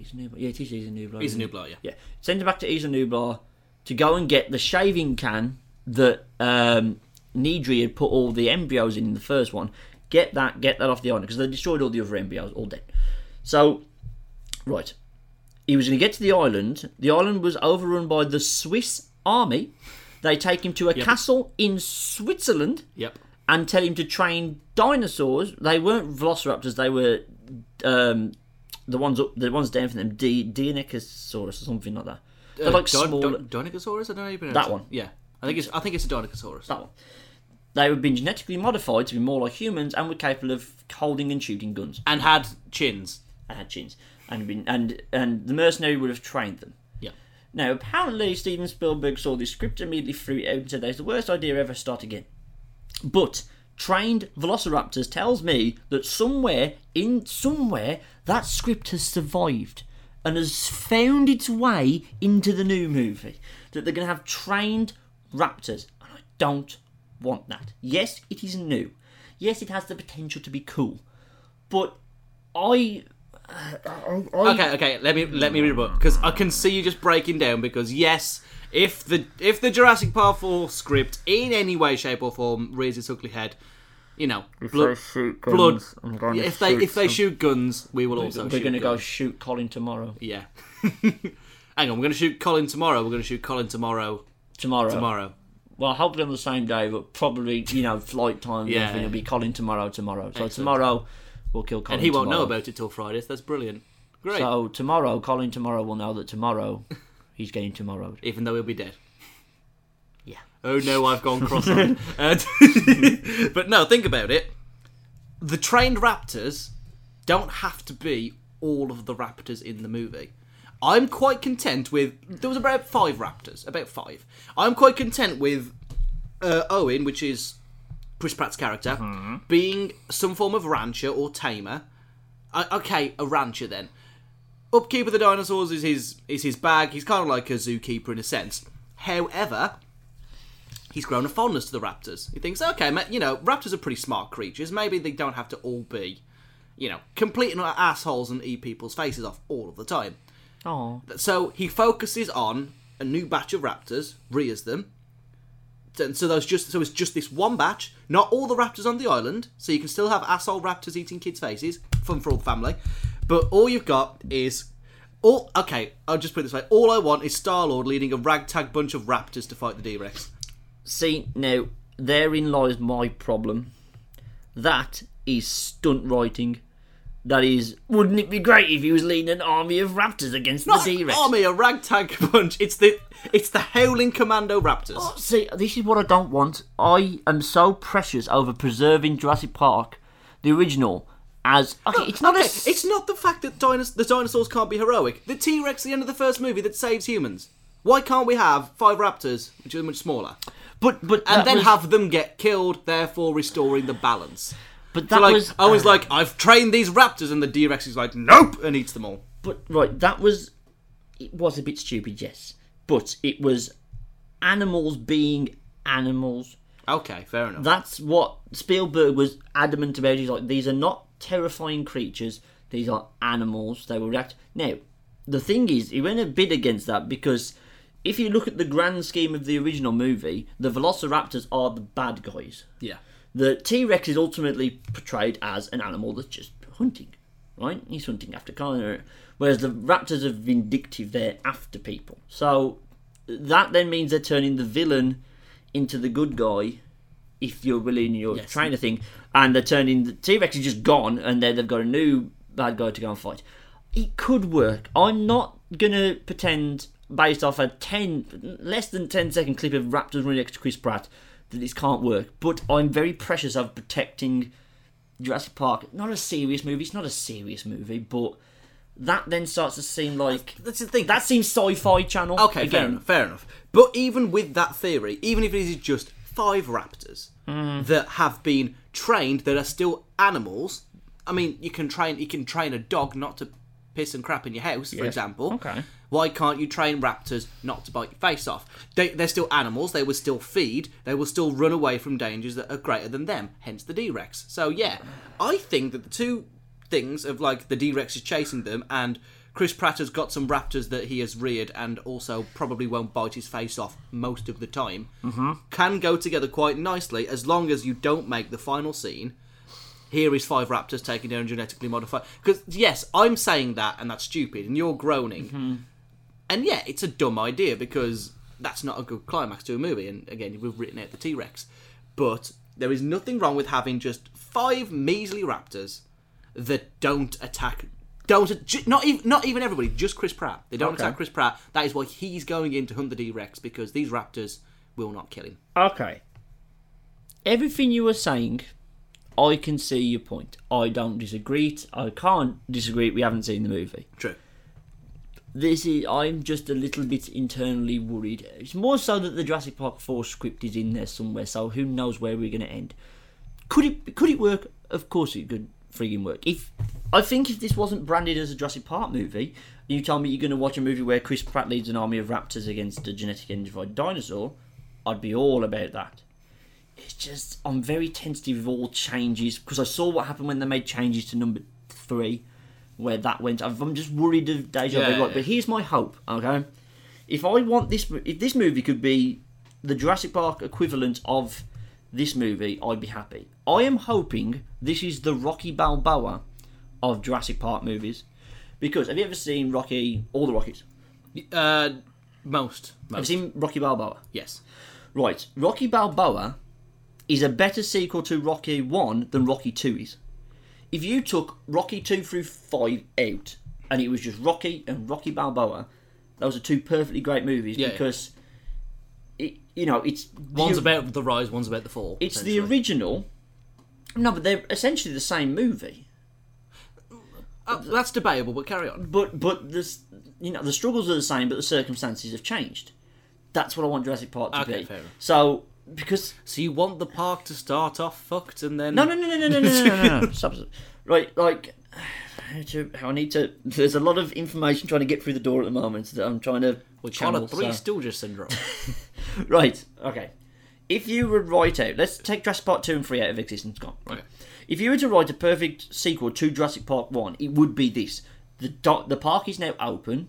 Isa Nublar? Yeah, it is Isa Nublar. He's a isn't new it? yeah. Yeah, send him back to Isa Nublar to go and get the shaving can that um, Nedry had put all the embryos in in the first one. Get that, get that off the island because they destroyed all the other embryos, all dead. So, right, he was going to get to the island. The island was overrun by the Swiss army. They take him to a castle in Switzerland Yep. And tell him to train dinosaurs. They weren't velociraptors. They were um, the ones up, the ones down from them, D- Deinonychosaurus or something like that. They're like Don- small. Don- Dinosaurus? I don't know you pronounce That one. Yeah. I think it's I think it's a Dinosaurus. that one. They were being genetically modified to be more like humans and were capable of holding and shooting guns And had chins. and had chins. And been and and the mercenary would have trained them. Yeah. Now, apparently, Steven Spielberg saw this script and immediately threw it out and said, "That's the worst idea ever. Start again." But trained velociraptors tells me that somewhere in somewhere that script has survived and has found its way into the new movie. That they're going to have trained raptors, and I don't want that. Yes, it is new. Yes, it has the potential to be cool, but I. I, I Okay, okay. Let me let me read a book because I can see you just breaking down. Because yes, if the if the Jurassic Park 4 script in any way, shape, or form rears its ugly head, you know, blood, blood. If they if they shoot guns, we will also. we're going to go shoot Colin tomorrow. Yeah. *laughs* Hang on, we're going to shoot Colin tomorrow. We're going to shoot Colin tomorrow. Tomorrow. Tomorrow. Well, hopefully on the same day, but probably you know flight time. Yeah. Yeah, it'll be Colin tomorrow. Tomorrow. So Excellent. tomorrow we'll kill Colin. And he won't know about it till Friday. So that's brilliant. Great. So tomorrow, Colin tomorrow will know that tomorrow *laughs* he's getting tomorrow. Even though he'll be dead. Yeah. Oh no, I've gone *laughs* cross-eyed. Uh, and- *laughs* but no, think about it. The trained raptors don't have to be all of the raptors in the movie. I'm quite content with. There was about five raptors, about five. I'm quite content with uh, Owen, which is Chris Pratt's character, mm-hmm. being some form of rancher or tamer. I, okay, a rancher then. Upkeep of the dinosaurs is his is his bag. He's kind of like a zookeeper in a sense. However, he's grown a fondness to the raptors. He thinks, okay, you know, raptors are pretty smart creatures. Maybe they don't have to all be, you know, complete assholes and eat people's faces off all of the time. Oh, So he focuses on a new batch of raptors, rears them. And so there's just so it's just this one batch, not all the raptors on the island. So you can still have asshole raptors eating kids' faces, fun for all the family. But all you've got is all okay. I'll just put it this way: all I want is Star Lord leading a ragtag bunch of raptors to fight the D Rex. see now, therein lies my problem. That is stunt writing. That is, wouldn't it be great if he was leading an army of raptors against Not the an D-Rex? army, a ragtag *laughs* bunch. It's the it's the howling commando raptors. Oh, see, this is what I don't want. I am so precious over preserving Jurassic Park, the original, as okay. It's not okay, a. it's not the fact that dinos- the dinosaurs can't be heroic. The T Rex, at the end of the first movie, that saves humans. Why can't we have five raptors, which are much smaller, but but and then was- have them get killed, therefore restoring the balance? But So that like, was. I was uh, like, I've trained these raptors, and the D Rex is like, nope, and eats them all. But right, that was it was a bit stupid, yes. But it was animals being animals. Okay, fair enough. That's what Spielberg was adamant about. He's like, these are not terrifying creatures. These are animals. They will react. Now, the thing is, he went a bit against that because if you look at the grand scheme of the original movie, the Velociraptors are the bad guys. yeah. The T Rex is ultimately portrayed as an animal that's just hunting, right? He's hunting after carnivore. Uh, whereas the raptors are vindictive, they're after people. So that then means they're turning the villain into the good guy, if you're willing, in your Yes. trainer thing. And they're turning the T Rex is just gone, and then they've got a new bad guy to go and fight. It could work. I'm not gonna pretend based off a ten less than 10 second clip of Raptors running next to Chris Pratt that this can't work. But I'm very precious of protecting Jurassic Park. Not a serious movie. It's not a serious movie, but that then starts to seem like That's the thing. that seems sci-fi channel. Okay, fair again. enough, fair enough. But even with that theory, even if it is just five raptors that have been trained that are still animals, I mean, you can train you can train a dog not to piss and crap in your house, for Yes. example. Okay. Why can't you train raptors not to bite your face off? They, they're still animals. They will still feed. They will still run away from dangers that are greater than them. Hence the D-Rex. So yeah, I think that the two things of like the D-Rex is chasing them and Chris Pratt has got some raptors that he has reared and also probably won't bite his face off most of the time mm-hmm. can go together quite nicely as long as you don't make the final scene here is five raptors taking down genetically modified. Because yes, I'm saying that, and that's stupid, and you're groaning. Mm-hmm. And yeah, it's a dumb idea because that's not a good climax to a movie. And again, we've written out the T Rex, but there is nothing wrong with having just five measly raptors that don't attack. Don't ju- not even not even everybody, just Chris Pratt. They don't Okay. attack Chris Pratt. That is why he's going in to hunt the D Rex because these raptors will not kill him. Okay. Everything you were saying, I can see your point. I don't disagree. It. I can't disagree. We haven't seen the movie. True. This is. I'm just a little bit internally worried. It's more so that the Jurassic Park 4 script is in there somewhere. So who knows where we're going to end? Could it? Could it work? Of course it could. Frigging work. If I think if this wasn't branded as a Jurassic Park movie, you tell me you're going to watch a movie where Chris Pratt leads an army of raptors against a genetically engineered dinosaur, I'd be all about that. It's just I'm very tentative of all changes because I saw what happened when they made changes to number three, where that went. I'm I'm just worried of deja vu. Yeah, Right, yeah. But here's my hope. Okay, if I want this, if this movie could be the Jurassic Park equivalent of this movie, I'd be happy. I am hoping this is the Rocky Balboa of Jurassic Park movies. Because have you ever seen Rocky? All the Rockies. Uh, most. Have you seen Rocky Balboa? yes. Right, Rocky Balboa is a better sequel to Rocky 1 than Rocky 2 is. If you took Rocky 2 through 5 out and it was just Rocky and Rocky Balboa, those are two perfectly great movies Yeah. because it, you know, it's one's the, about the rise, one's about the fall. It's the original. No, but they're essentially the same movie. Uh, that's debatable, but carry on. But but this, you know, the struggles are the same, but the circumstances have changed. That's what I want Jurassic Park to okay, be. Fair. So because so you want the park to start off fucked and then no no no no no no no, no, no. right like how to how I need to. There's a lot of information trying to get through the door at the moment that I'm trying to. We call channel, Three so- Stooges syndrome. *laughs* Right. Okay. If you would write out, let's take Jurassic Park two and three out of existence. Gone. Right. Okay. If you were to write a perfect sequel to Jurassic Park one, it would be this: the do- the park is now open.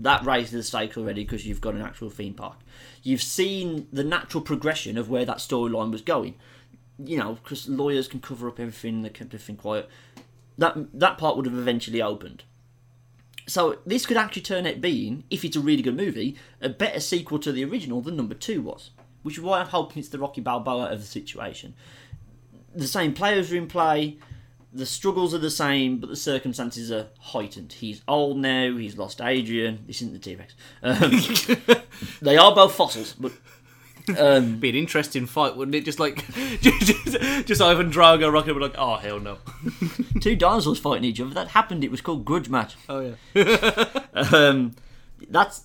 That raises the stakes already because you've got an actual theme park. You've seen the natural progression of where that storyline was going. You know, because lawyers can cover up everything, they kept everything quiet. That that part would have eventually opened. So this could actually turn out being, if it's a really good movie, a better sequel to the original than number two was. Which is why I'm hoping it's the Rocky Balboa of the situation. The same players are in play, the struggles are the same, but the circumstances are heightened. He's old now, he's lost Adrian. This isn't the T Rex. Um, *laughs* they are both fossils, but um, Be an interesting fight, wouldn't it? Just like, *laughs* just, just Ivan Drago rocking, up like, oh hell no. *laughs* two dinosaurs fighting each other. That happened. It was called Grudge Match. Oh yeah. *laughs* Um, that's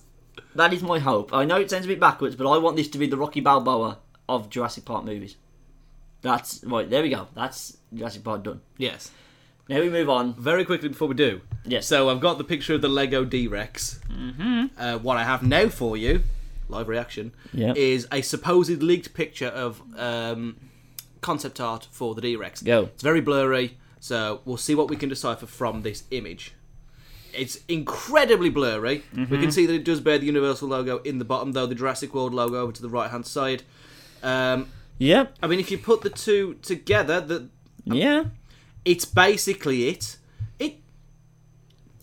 that is my hope. I know it sounds a bit backwards, but I want this to be the Rocky Balboa of Jurassic Park movies. That's right. There we go. That's Jurassic Park done. Yes. Now we move on. Very quickly before we do. Yes. So I've got the picture of the Lego D-Rex. Mm-hmm. Uh, what I have now for you, live reaction, Yeah. is a supposed leaked picture of um, concept art for the D-Rex. It's very blurry, so we'll see what we can decipher from this image. It's incredibly blurry. We can see that it does bear the Universal logo in the bottom, though the Jurassic World logo over to the right hand side. Um, Yep. I mean, if you put the two together, that Yeah. it's basically. It.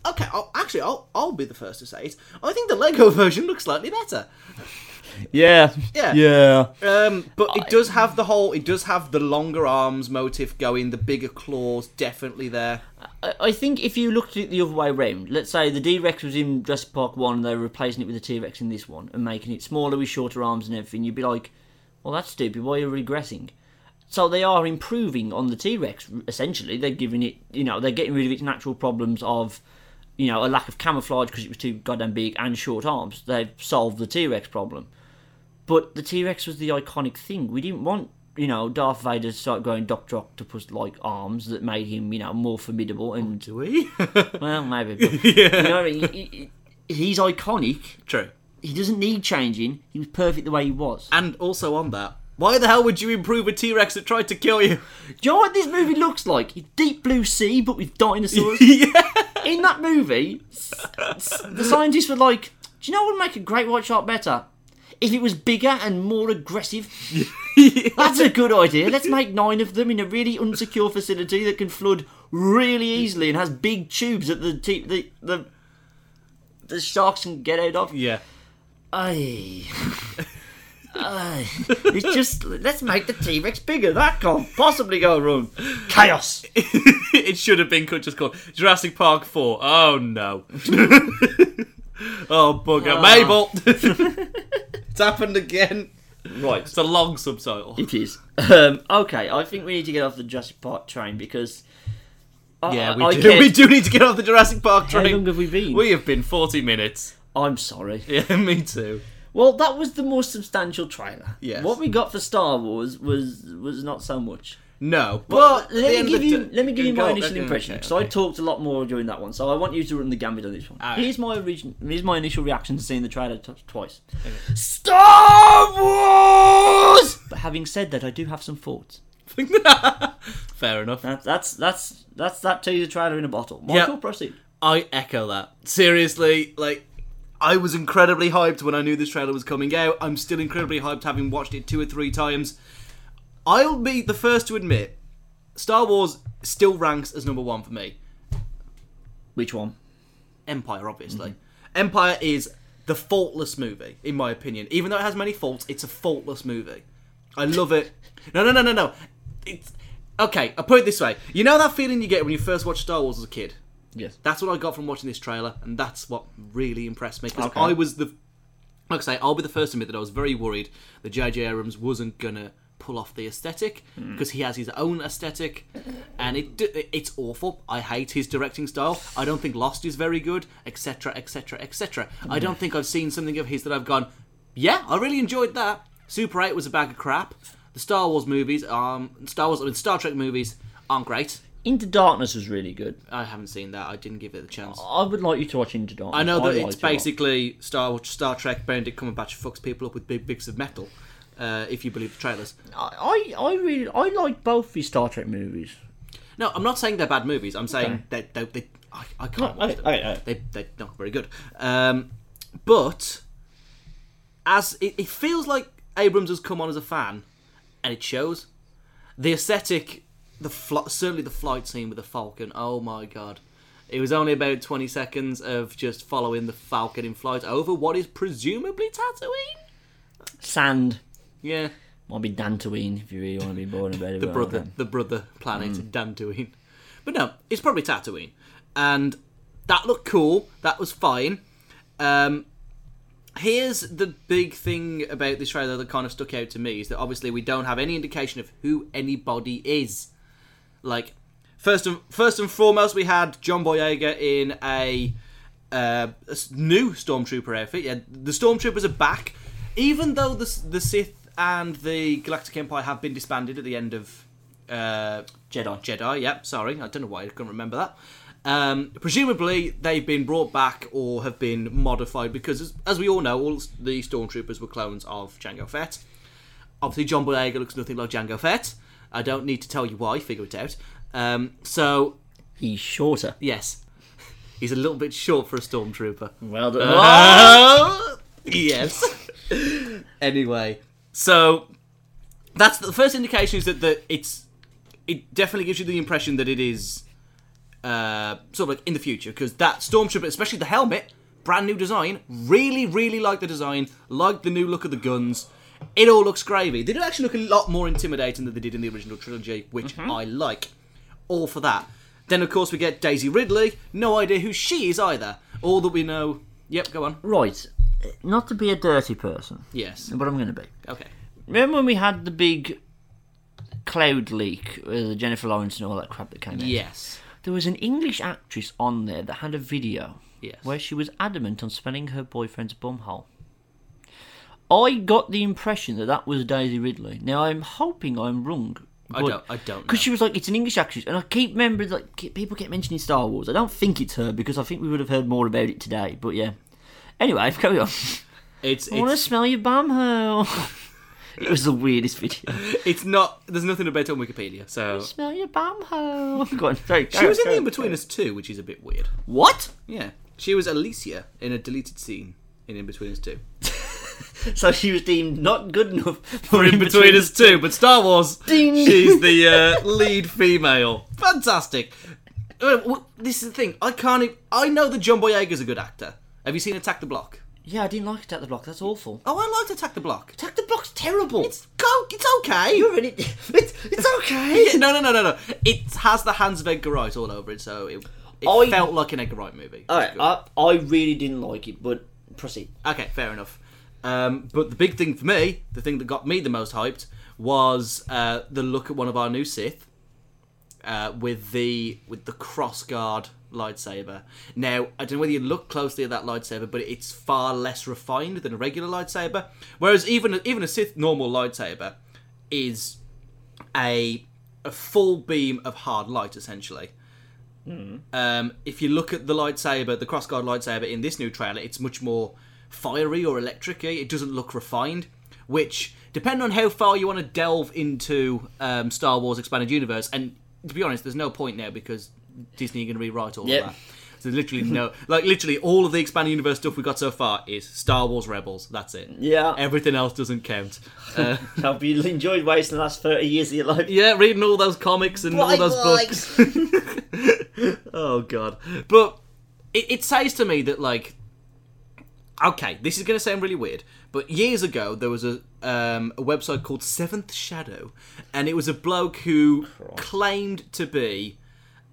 Okay, I'll, actually, I'll I'll be the first to say it. I think the Lego *laughs* version looks slightly better. Yeah. Yeah. Yeah. Um, but it does have the whole. It does have the longer arms motif going. The bigger claws definitely there. I, I think if you looked at it the other way round, let's say the D Rex was in Jurassic Park 1 and they were replacing it with the T Rex in this one and making it smaller with shorter arms and everything, you'd be like, well, that's stupid. Why are you regressing? So they are improving on the T Rex, essentially. They're giving it, you know, they're getting rid of its natural problems of, you know, a lack of camouflage because it was too goddamn big and short arms. They've solved the T Rex problem. But the T Rex was the iconic thing. We didn't want, you know, Darth Vader to start growing Doctor Octopus like arms that made him, you know, more formidable and oh, Do we? *laughs* well, maybe. But, You know, I mean? He- he- he's iconic. True. He doesn't need changing. He was perfect the way he was. And also on that, why the hell would you improve a T Rex that tried to kill you? Do you know what this movie looks like? It's Deep Blue Sea, but with *laughs* dinosaurs. yeah. In that movie, the scientists were like, "Do you know what would make a great white shark better? If it was bigger and more aggressive." *laughs* That's a good idea. Let's make nine of them in a really unsecure facility that can flood really easily and has big tubes that the te- the the the sharks can get out of. Yeah. Aye. *laughs* Aye. It's just let's make the T Rex bigger. That can't possibly go wrong. Chaos. *laughs* it should have been just called Jurassic Park 4. Oh no. *laughs* oh bugger. Ah. Mabel! *laughs* it's happened again. Right. It's a long subtitle. It is. Um, okay, I think we need to get off the Jurassic Park train because. I- Yeah, we I do. We do need to get off the Jurassic Park train. How long have we been? We have been 40 minutes. I'm sorry. Yeah, me too. Well, that was the most substantial trailer. Yes. What we got for Star Wars was was not so much. No, But but let me give you let me give you my initial impression because I talked a lot more during that one. So I want you to run the gambit on this one. Alright. Here's my origin. Here's my initial reaction to seeing the trailer t- twice. Star Wars. But having said that, I do have some thoughts. *laughs* Fair enough. That, that's that's that's that teaser trailer in a bottle. Michael, Yep. proceed. I echo that. Seriously, like I was incredibly hyped when I knew this trailer was coming out. I'm still incredibly hyped having watched it two or three times. I'll be the first to admit Star Wars still ranks as number 1 for me. Which one? Empire, obviously. Mm-hmm. Empire is the faultless movie, in my opinion. Even though it has many faults, it's a faultless movie. I love it. No, no, no, no, no. It's okay. I put it this way. You know that feeling you get when you first watch Star Wars as a kid. Yes. That's what I got from watching this trailer, and that's what really impressed me. Because Okay. I was the, like I say, I'll be the first to admit that I was very worried that J.J. Abrams wasn't gonna pull off the aesthetic because he has his own aesthetic, and it it's awful. I hate his directing style. I don't think Lost is very good, etc., etc., etc. I don't think I've seen something of his that I've gone, yeah, I really enjoyed that. Super Eight was a bag of crap. The Star Wars movies, um, Star Wars, I mean, Star Trek movies aren't great. Into Darkness was really good. I haven't seen that. I didn't give it a chance. I would like you to watch Into Darkness. I know that liked it's basically Star watch Star Trek. Benedict Cumberbatch fucks people up with big bits of metal. Uh, if you believe the trailers. I, I, I really, I like both these Star Trek movies. No, I'm not saying they're bad movies. I'm saying that they, they, I, I can't watch them. They, they're not very good. Um, but as it, it feels like Abrams has come on as a fan, and it shows. The aesthetic, the fl- certainly the flight scene with the Falcon. Oh my god. It was only about 20 seconds of just following the Falcon in flight over what is presumably Tatooine. Sand Yeah, might be Dantooine if you really want to be born about it. the brother, okay. the brother planet, Dantooine. But no, it's probably Tatooine, and that looked cool. That was fine. Um, here's the big thing about this trailer that kind of stuck out to me is that obviously we don't have any indication of who anybody is. Like, first and first and foremost, we had John Boyega in a, uh, a new stormtrooper outfit. Yeah, the stormtroopers are back, even though the the Sith and the Galactic Empire have been disbanded at the end of uh, Jedi. Jedi. Yep, sorry, I don't know why I couldn't remember that. Um, presumably, they've been brought back or have been modified because, as, as we all know, all the stormtroopers were clones of Jango Fett. Obviously, John Boyega looks nothing like Jango Fett. I don't need to tell you why. Figure it out. Um, so, He's shorter. yes, *laughs* he's a little bit short for a stormtrooper. Well done. Oh, *laughs* yes. *laughs* anyway, so that's the first indication is that the it's it definitely gives you the impression that it is uh, sort of like in the future because that stormtrooper, especially the helmet, brand new design. Really, really like the design. Like the new look of the guns. It all looks gravy. They do actually look a lot more intimidating than they did in the original trilogy, which mm-hmm. I like. All for that. Then of course we get Daisy Ridley. No idea who she is either. All that we know. Yep, go on. right. Not to be a dirty person, Yes. but I'm going to be. Okay. Remember when we had the big cloud leak with Jennifer Lawrence and all that crap that came out? Yes. There was an English actress on there that had a video Yes. where she was adamant on spelling her boyfriend's bumhole. I got the impression that that was Daisy Ridley. Now I'm hoping I'm wrong. I don't. I don't. Because she was like, it's an English actress, and I keep remembering like people keep mentioning Star Wars. I don't think it's her because I think we would have heard more about it today. But yeah. Anyway, *laughs* carry on. It's I want to smell your bumhole. *laughs* it was the weirdest video. *laughs* it's not. There's nothing about it on Wikipedia. So smell your bumhole. Go on, sorry. she was in the Inbetweeners too, which is a bit weird. What? Yeah. She was Alicia in a deleted scene in Inbetweeners two. *laughs* So she was deemed not good enough For Inbetweeners two, but Star Wars. *laughs* Ding. She's the uh, lead female. Fantastic. Uh, This is the thing. I can't. Even, I know that John Boyega's a good actor. Have you seen Attack the Block? Yeah, I didn't like Attack the Block. That's awful. Oh, I liked Attack the Block. Attack the Block's terrible. It's go. It's okay. You're in it. *laughs* It's, it's okay. Yeah, no, no, no, no, no. It has the hands of Edgar Wright all over it, so it, it I- felt like an Edgar Wright movie. All right, Good. I, I really didn't like it, but proceed. Okay, fair enough. Um, but the big thing for me, the thing that got me the most hyped, was uh, the look at one of our new Sith uh, with the with the cross guard lightsaber. Now, I don't know whether you look closely at that lightsaber, but it's far less refined than a regular lightsaber. Whereas even even a Sith normal lightsaber is a a full beam of hard light, essentially. Um, if you look at the lightsaber, the crossguard lightsaber in this new trailer, it's much more fiery or electric. It doesn't look refined, which, depending on how far you want to delve into um, Star Wars Expanded Universe, and to be honest, there's no point now because Disney are going to rewrite all Yep. of that. So there's literally no, *laughs* like literally all of the Expanded Universe stuff we got so far is Star Wars Rebels. That's it. Yeah. Everything else doesn't count. *laughs* Uh, I hope you enjoyed wasting the last 30 years of your life. yeah, reading all those comics and all those books. *laughs* oh god. But it, it says to me that like okay, this is going to sound really weird, but years ago there was a um, a website called Seventh Shadow, and it was a bloke who claimed to be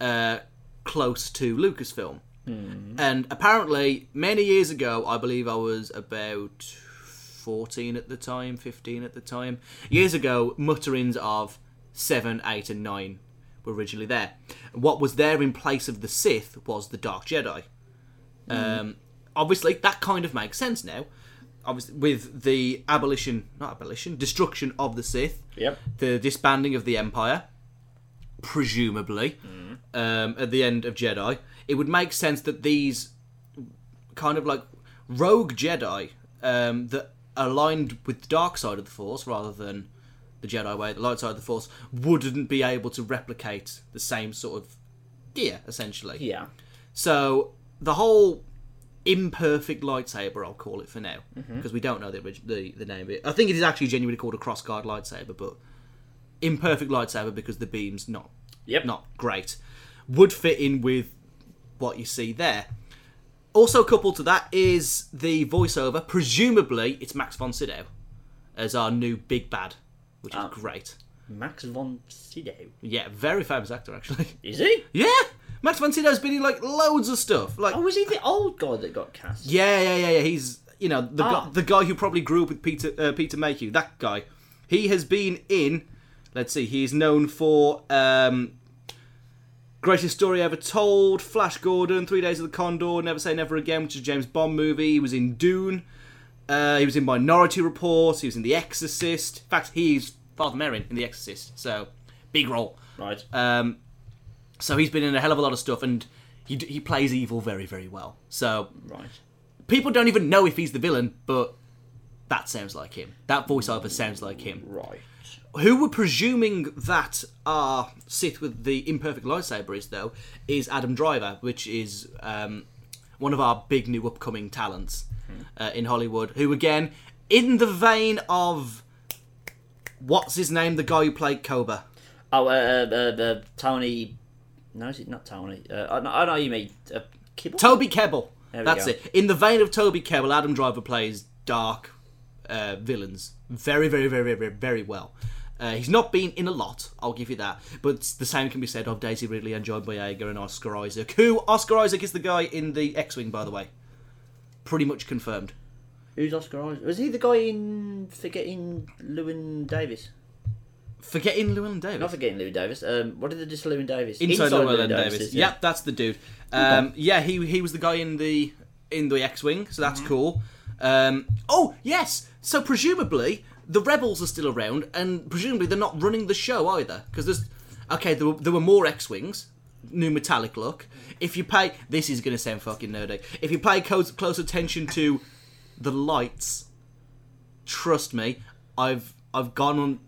uh, close to Lucasfilm. And apparently, many years ago, I believe I was about 14 at the time, 15 at the time. Years ago, mutterings of 7, 8, and 9 were originally there. What was there in place of the Sith was the Dark Jedi. Um, obviously, that kind of makes sense now. Obviously, with the abolition, not abolition, destruction of the Sith, Yep. the disbanding of the Empire, presumably, um, at the end of Jedi, it would make sense that these kind of like rogue Jedi um, that aligned with the dark side of the Force rather than the Jedi way, the light side of the Force, wouldn't be able to replicate the same sort of gear, essentially. Yeah. So the whole imperfect lightsaber, I'll call it for now, because we don't know the, orig- the the name of it. I think it is actually genuinely called a crossguard lightsaber, but imperfect lightsaber because the beam's not Yep. not great, would fit in with what you see there. Also, coupled to that is the voiceover. Presumably, it's Max von Sydow as our new big bad, which is Ah. great. Max von Sydow. Yeah, very famous actor actually. Is he? yeah, Max von Sydow's been in like loads of stuff. Like, Oh, was he the old guy that got cast? yeah, yeah, yeah, yeah. He's you know the Ah. guy, the guy who probably grew up with Peter uh, Peter Mayhew. That guy. He has been in. Let's see. He is known for um, Greatest Story Ever Told, Flash Gordon, Three Days of the Condor, Never Say Never Again, which is a James Bond movie. He was in Dune. Uh, he was in Minority Report. He was in The Exorcist. In fact, he's Father Merrin in The Exorcist. So big role. Right. Um, so he's been in a hell of a lot of stuff, and he he plays evil very very well. So right. people don't even know if he's the villain, but that sounds like him. That voiceover sounds like him. Right. Who we're presuming that our Sith with the imperfect lightsaber is, though, is Adam Driver, which is um, one of our big new upcoming talents uh, in Hollywood. Who, again, in the vein of what's his name, the guy who played Koba. Oh, uh, uh, uh, Tony. No, is it not Tony? Uh, I, know, I know you mean uh, Kibble. Toby Kebbell. There That's go. it. In the vein of Toby Kebbell, Adam Driver plays dark uh, villains very, very, very, very, very, very well. Uh, he's not been in a lot, I'll give you that. But the same can be said of Daisy Ridley and John Boyega and Oscar Isaac. Who Oscar Isaac is the guy in the X-wing, by the way. Pretty much confirmed. Who's Oscar Isaac? Was he the guy in Forgetting Llewyn Davis? Forgetting Llewellyn Davis. Not Forgetting Llewyn Davis. Um, what did they just Llewyn Davis? Inside, Llewellyn Llewyn Davis. is, yeah. Yep, that's the dude. Um, yeah, he he was the guy in the in the X-wing, so that's cool. Um, oh yes, so presumably the rebels are still around, and presumably they're not running the show either, because there's okay. There were, there were more X-wings, new metallic look. If you pay, this is going to sound fucking nerdy. If you pay close, close attention to the lights, trust me, I've I've gone on.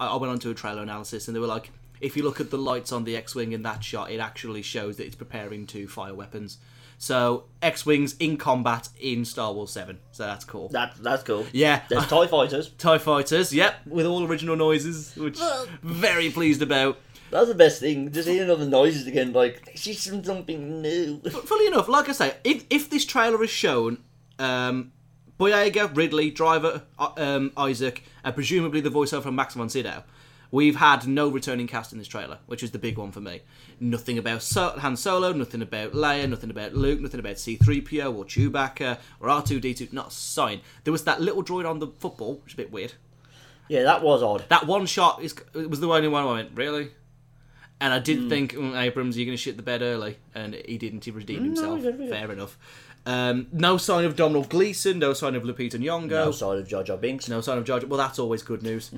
I I went onto a trailer analysis, and they were like, if you look at the lights on the X-wing in that shot, it actually shows that it's preparing to fire weapons. So X-wings in combat in Star Wars Seven. So that's cool. That, that's cool. Yeah. There's TIE fighters. *laughs* Tie fighters, yep, with all original noises, which Well- very pleased about. That's the best thing. Just hearing all the noises again, like, this is some- something new. But fully enough, like I say, if if this trailer is shown, um, Boyega, Ridley, Driver, uh, um, Isaac, and presumably the voiceover from Max von Sydow, we've had no returning cast in this trailer, which is the big one for me. Nothing about so- Han Solo, nothing about Leia, nothing about Luke, nothing about C-3PO or Chewbacca or R2-D2, not a sign. There was that little droid on the football, which is a bit weird. Yeah, that was odd. That one shot is was the only one I went, really? And I did think, mm, Abrams, you're going to shit the bed early. And he didn't. He redeemed himself. didn't. Fair enough. Um, no sign of Donald Gleeson. No sign of Lupita Nyong'o. No side of Jar Jar Binks. No sign of George. Well, that's always good news.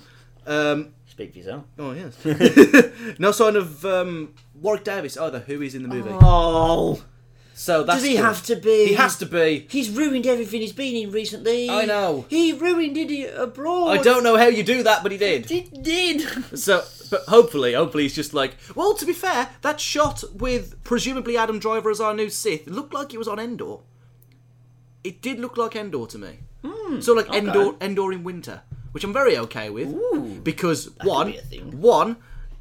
Um, Speak for yourself. oh, yes. *laughs* no sign of um, Warwick Davis either, who is in the movie. Oh, so that's does he good. have to be? He has to be. He's ruined everything he's been in recently. I know. He ruined it abroad. I don't know how you do that, but he did. He did. *laughs* So, but hopefully, hopefully, he's just like, well, to be fair, that shot with presumably Adam Driver as our new Sith looked like it was on Endor. It did look like Endor to me. Hmm, so, like Endor, Endor in winter, which I'm very okay with Ooh. because one, be one,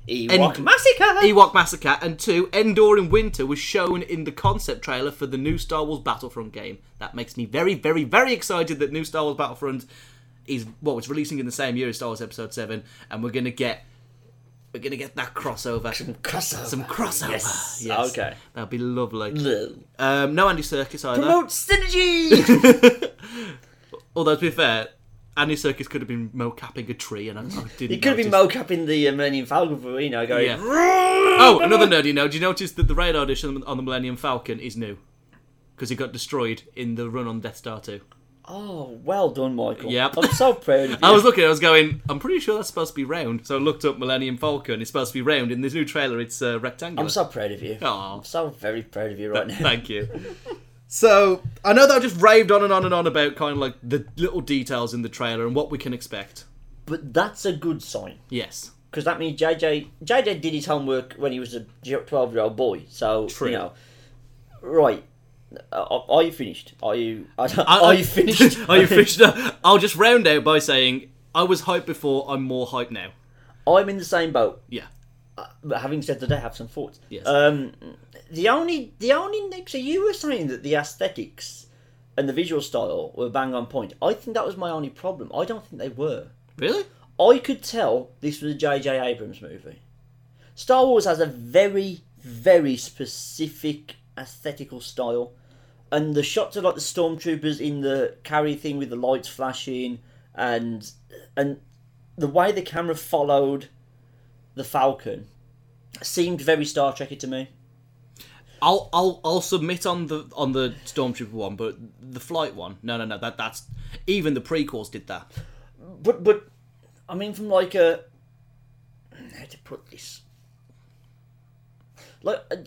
Ewok End- massacre. Ewok Massacre, and two, Endor in winter was shown in the concept trailer for the new Star Wars Battlefront game. That makes me very, very, very excited that new Star Wars Battlefront is well, it's releasing in the same year as Star Wars Episode Seven, and we're gonna get we're gonna get that crossover. Some crossover. Some crossover. Yes. Yes. Okay. That'd be lovely. Lil. Um, no Andy Serkis either. Promote synergy. *laughs* Although to be fair, Andy Serkis could have been mo-capping a tree, and I, I didn't. he could have been notice. mocapping the uh, Millennium Falcon for you know going. Yeah. Oh, another nerdy note. Do you notice that the radar audition on the Millennium Falcon is new? Because it got destroyed in the run on Death Star 2. Oh, well done, Michael. Yep. I'm so *laughs* proud of you. I was looking, I was going, I'm pretty sure that's supposed to be round. So I looked up Millennium Falcon, it's supposed to be round. In this new trailer, it's uh, rectangular. I'm so proud of you. Aw. I'm so very proud of you right now. Thank you. *laughs* So, I know that I just raved on and on and on about kind of like the little details in the trailer and what we can expect. But that's a good sign. Yes. because that means JJ JJ did his homework when he was a twelve year old boy. So True. you know, right? Uh, are you finished? Are you? *laughs* Are, I- you finished? *laughs* Are you *laughs* finished? I'll just round out by saying I was hyped before, I'm more hyped now. I'm in the same boat. Yeah. But having said that, I have some thoughts. Yes. Um, the only the only thing. So you were saying that the aesthetics and the visual style were bang on point. I think that was my only problem. I don't think they were. Really? I could tell this was a J.J. Abrams movie. Star Wars has a very, very specific aesthetical style, and the shots of like the stormtroopers in the carry thing with the lights flashing, and and the way the camera followed the Falcon seemed very Star Trekky to me. I'll I'll I'll submit on the on the stormtrooper one, but the flight one, no, no, no. That that's even the prequels did that. But but I mean, from like a how to put this. Like uh,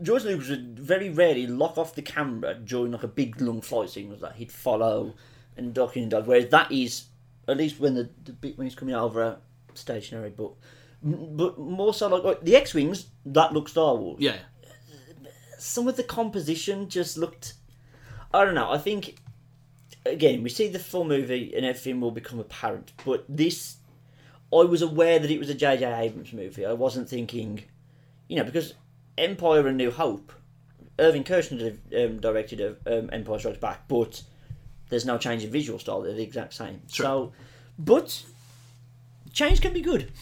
George Lucas would very rarely lock off the camera during like a big long flight scene. Was that he'd follow and and dodge. Whereas that is at least when the, the bit when he's coming out over a stationary, but but more so like, like the X wings that look Star Wars Yeah. some of the composition just looked. I don't know. I think again we see the full movie and everything will become apparent. But this, I was aware that it was a J.J. Abrams movie. I wasn't thinking, you know, because Empire and New Hope, Irvin Kershner um, directed um, Empire Strikes Back, but there's no change in visual style. They're the exact same. So, but change can be good.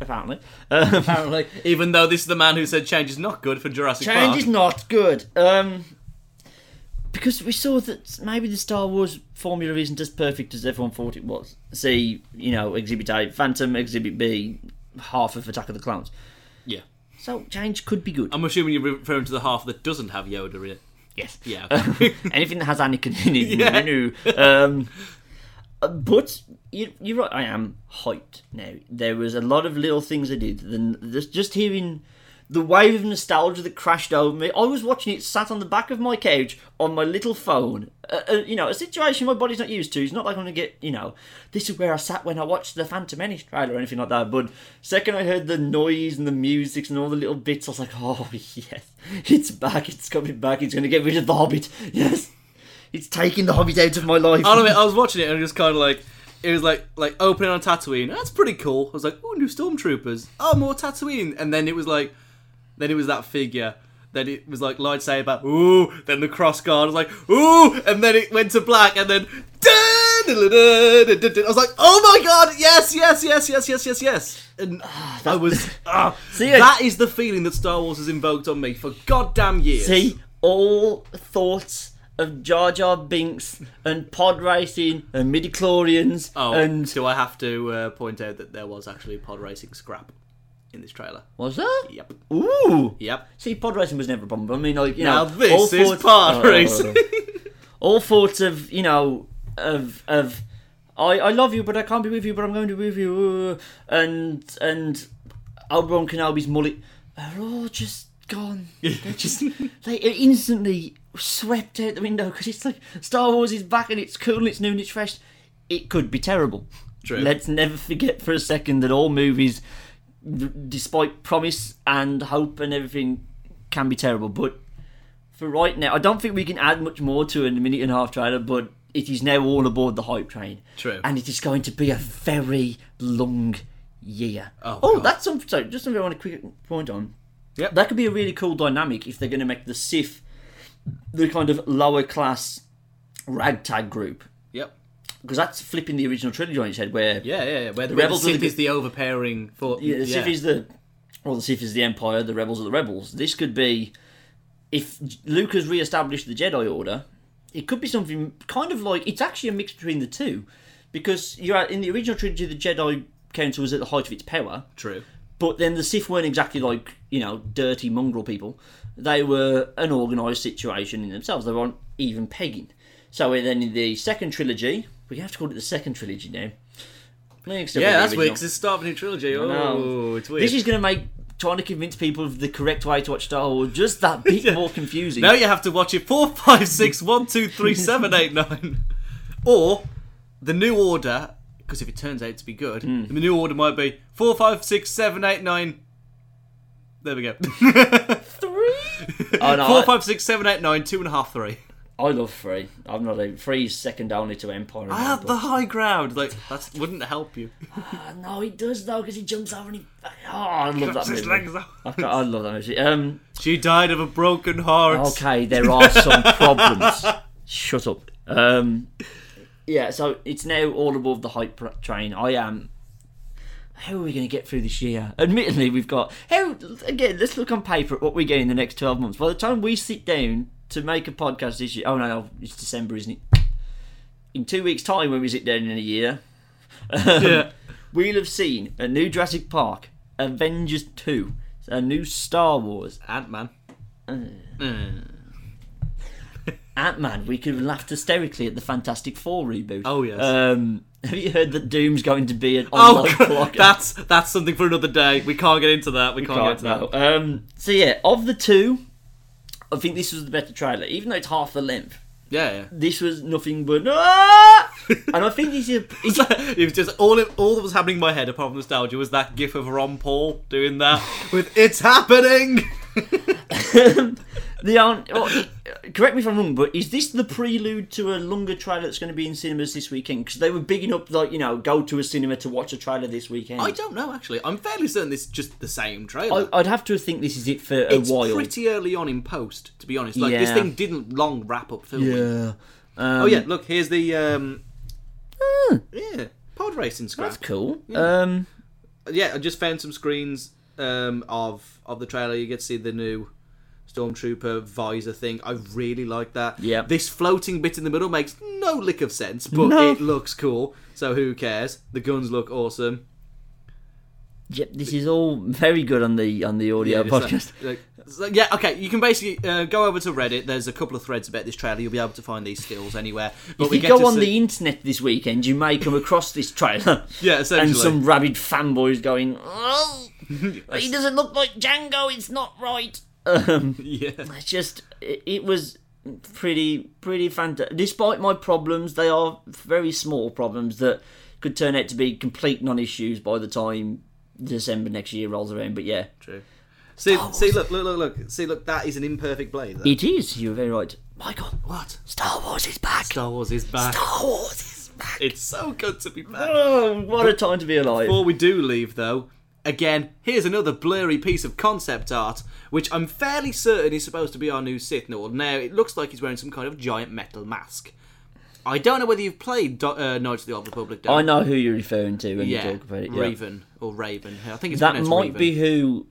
Apparently, *laughs* um, Apparently, even though this is the man who said change is not good for Jurassic Park. Change Park. is not good. Um, because we saw that maybe the Star Wars formula isn't as perfect as everyone thought it was. See, you know, Exhibit A, Phantom, Exhibit B, half of Attack of the Clones. Yeah. So change could be good. I'm assuming you're referring to the half that doesn't have Yoda in it. yes. Yeah. *laughs* okay. *laughs* Anything that has Anakin in it. Yeah. no. Um, uh, but you, you're right. I am hyped now. There was a lot of little things I did. Then just just hearing the wave of nostalgia that crashed over me. I was watching it sat on the back of my couch on my little phone. Uh, uh, you know, a situation my body's not used to. It's not like I'm gonna get. You know, this is where I sat when I watched the Phantom Menace trailer or anything like that. But second I heard the noise and the music and all the little bits, I was like, oh *laughs* yes, it's back. It's coming back. It's gonna get rid of the Hobbit. *laughs* Yes. It's taking the Hobbit out of my life. I don't know, *laughs* I was watching it and it was kind of like it was like like opening on Tatooine. That's pretty cool. I was like, oh, new stormtroopers. Oh, more Tatooine. And then it was like, then it was that figure. Then it was like lightsaber. Ooh. Then the cross guard. I was like, ooh. And then it went to black. And then. I was like, oh my god, yes, yes, yes, yes, yes, yes, yes. And I was. ah, See, that is the feeling that Star Wars has invoked on me for goddamn years. See, all thoughts of Jar Jar Binks and pod racing and midichlorians Oh, and do I have to uh, point out that there was actually pod racing scrap in this trailer? was that? Yep. Ooh. Yep. See, pod racing was never a problem. I mean, like you Now know, this all is thoughts- pod Oh, racing. all thoughts of you know of of I, I love you, but I can't be with you, but I'm going to be with you, uh, and and Obi Wan Kenobi's mullet are all just gone. *laughs* They're just they instantly swept out the window because it's like Star Wars is back and it's cool and it's new and it's fresh. It could be terrible. True. Let's never forget for a second that all movies, despite promise and hope and everything, can be terrible. But for right now, I don't think we can add much more to a minute and a half trailer. But it is now all aboard the hype train. True. And it is going to be a very long year. Oh, oh God. that's something. Sorry, just something I want to quick point on. Yep. That could be a really cool dynamic if they're going to make the Sith the kind of lower class ragtag group. Because that's flipping the original trilogy on its head, where Yeah, yeah, yeah. Where the, rebels where are the the is the overpowering for yeah, the Sith is the well, the Sith is the Empire, the rebels are the rebels. This could be if Luke has re-established the Jedi Order. It could be something kind of like it's actually a mix between the two, because you're at, in the original trilogy, the Jedi Council was at the height of its power, True. but then the Sith weren't exactly like you know dirty mongrel people. They were an organised situation in themselves. They weren't even pegging. So then in the second trilogy, we have to call it the second trilogy now. Next Yeah, that's weird because it's start of a new trilogy. Oh, it's weird. This is going to make trying to convince people of the correct way to watch Star Wars just that *laughs* bit more confusing. Now you have to watch it four, five, six, one, two, three, *laughs* seven, eight, nine, or the new order. Because if it turns out to be good, Hmm. the new order might be four, five, six, seven, eight, nine. There we go. *laughs* Three? Oh, no, Four, I- five, six, seven, eight, nine, two and a half, three. I love three. I'm not a three's second only to Empire. I have Rebel. the high ground. Like that wouldn't help you. Ah, no, he does though because he jumps over and he. Oh, I love that his movie. legs off. I, ca- I love that movie. Um, She died of a broken heart. okay, there are some problems. Shut up. Um, yeah, so it's now all above the hype pr- train. I am. How are we going to get through this year? Admittedly, we've got how again. Let's look on paper at what we get in the next twelve months. By the time we sit down to make a podcast this year, oh no, no, it's December, isn't it? In two weeks' time, when we sit down in a year, um, Yeah. we'll have seen a new Jurassic Park, Avengers Two, a new Star Wars, Ant Man. *laughs* Ant Man. We could have laughed hysterically at the Fantastic Four reboot. Oh, yes. Um, have you heard that Doom's going to be an Oh, online God, blogger? *laughs* that's that's something for another day. We can't get into that. We can't, get Can't into that. Um, so yeah, of the two, I think this was the better trailer, even though it's half the length. Yeah, yeah. This was nothing but ah! *laughs* and I think this is. It's, it was just all it, all that was happening in my head, apart from nostalgia, was that gif of Ron Paul doing that *laughs* with "It's happening." *laughs* the on, well, correct me if I'm wrong, but is this the prelude to a longer trailer that's going to be in cinemas this weekend? Because they were bigging up, like you know, go to a cinema to watch a trailer this weekend. I don't know actually. I'm fairly certain this is just the same trailer. I, would have to think this is it for a it's while. It's pretty early on in post, to be honest. Like this thing didn't long wrap up filming. yeah. Um, Oh yeah, look here's the um, yeah pod racing scrap. that's cool. Um, yeah, I just found some screens um, of of the trailer. You get to see the new stormtrooper visor thing. I really like that. Yeah. This floating bit in the middle makes no lick of sense, but No. it looks cool. So who cares? The guns look awesome. Yep, this is all very good on the on the audio like- podcast. like- so, yeah, okay. You can basically uh, go over to Reddit. There's a couple of threads about this trailer. You'll be able to find these stills anywhere. But if we you go on see- the internet this weekend, you may come across this trailer. *laughs* Yeah, essentially. and some rabid fanboys going, "Oh, *laughs* he doesn't look like Jango. It's not right." Um, *laughs* yeah, it's just it, it was pretty pretty fantastic. Despite my problems, they are very small problems that could turn out to be complete non-issues by the time December next year rolls around. But yeah, true. See, see, look, look, look, look. See, look. That is an imperfect blade. though. it is. You're very right, Michael. What? Star Wars is back. Star Wars is back. Star Wars is back. It's so good to be back. Oh, what a time to be alive. Before we do leave, though, again, here's another blurry piece of concept art, which I'm fairly certain is supposed to be our new Sith Lord. Now, it looks like he's wearing some kind of giant metal mask. I don't know whether you've played Do- uh, Knights of the Old Republic. Dan. I know who you're referring to when Yeah, you talk about it. yeah. Raven or Raven. I think it's That might Raven. be who,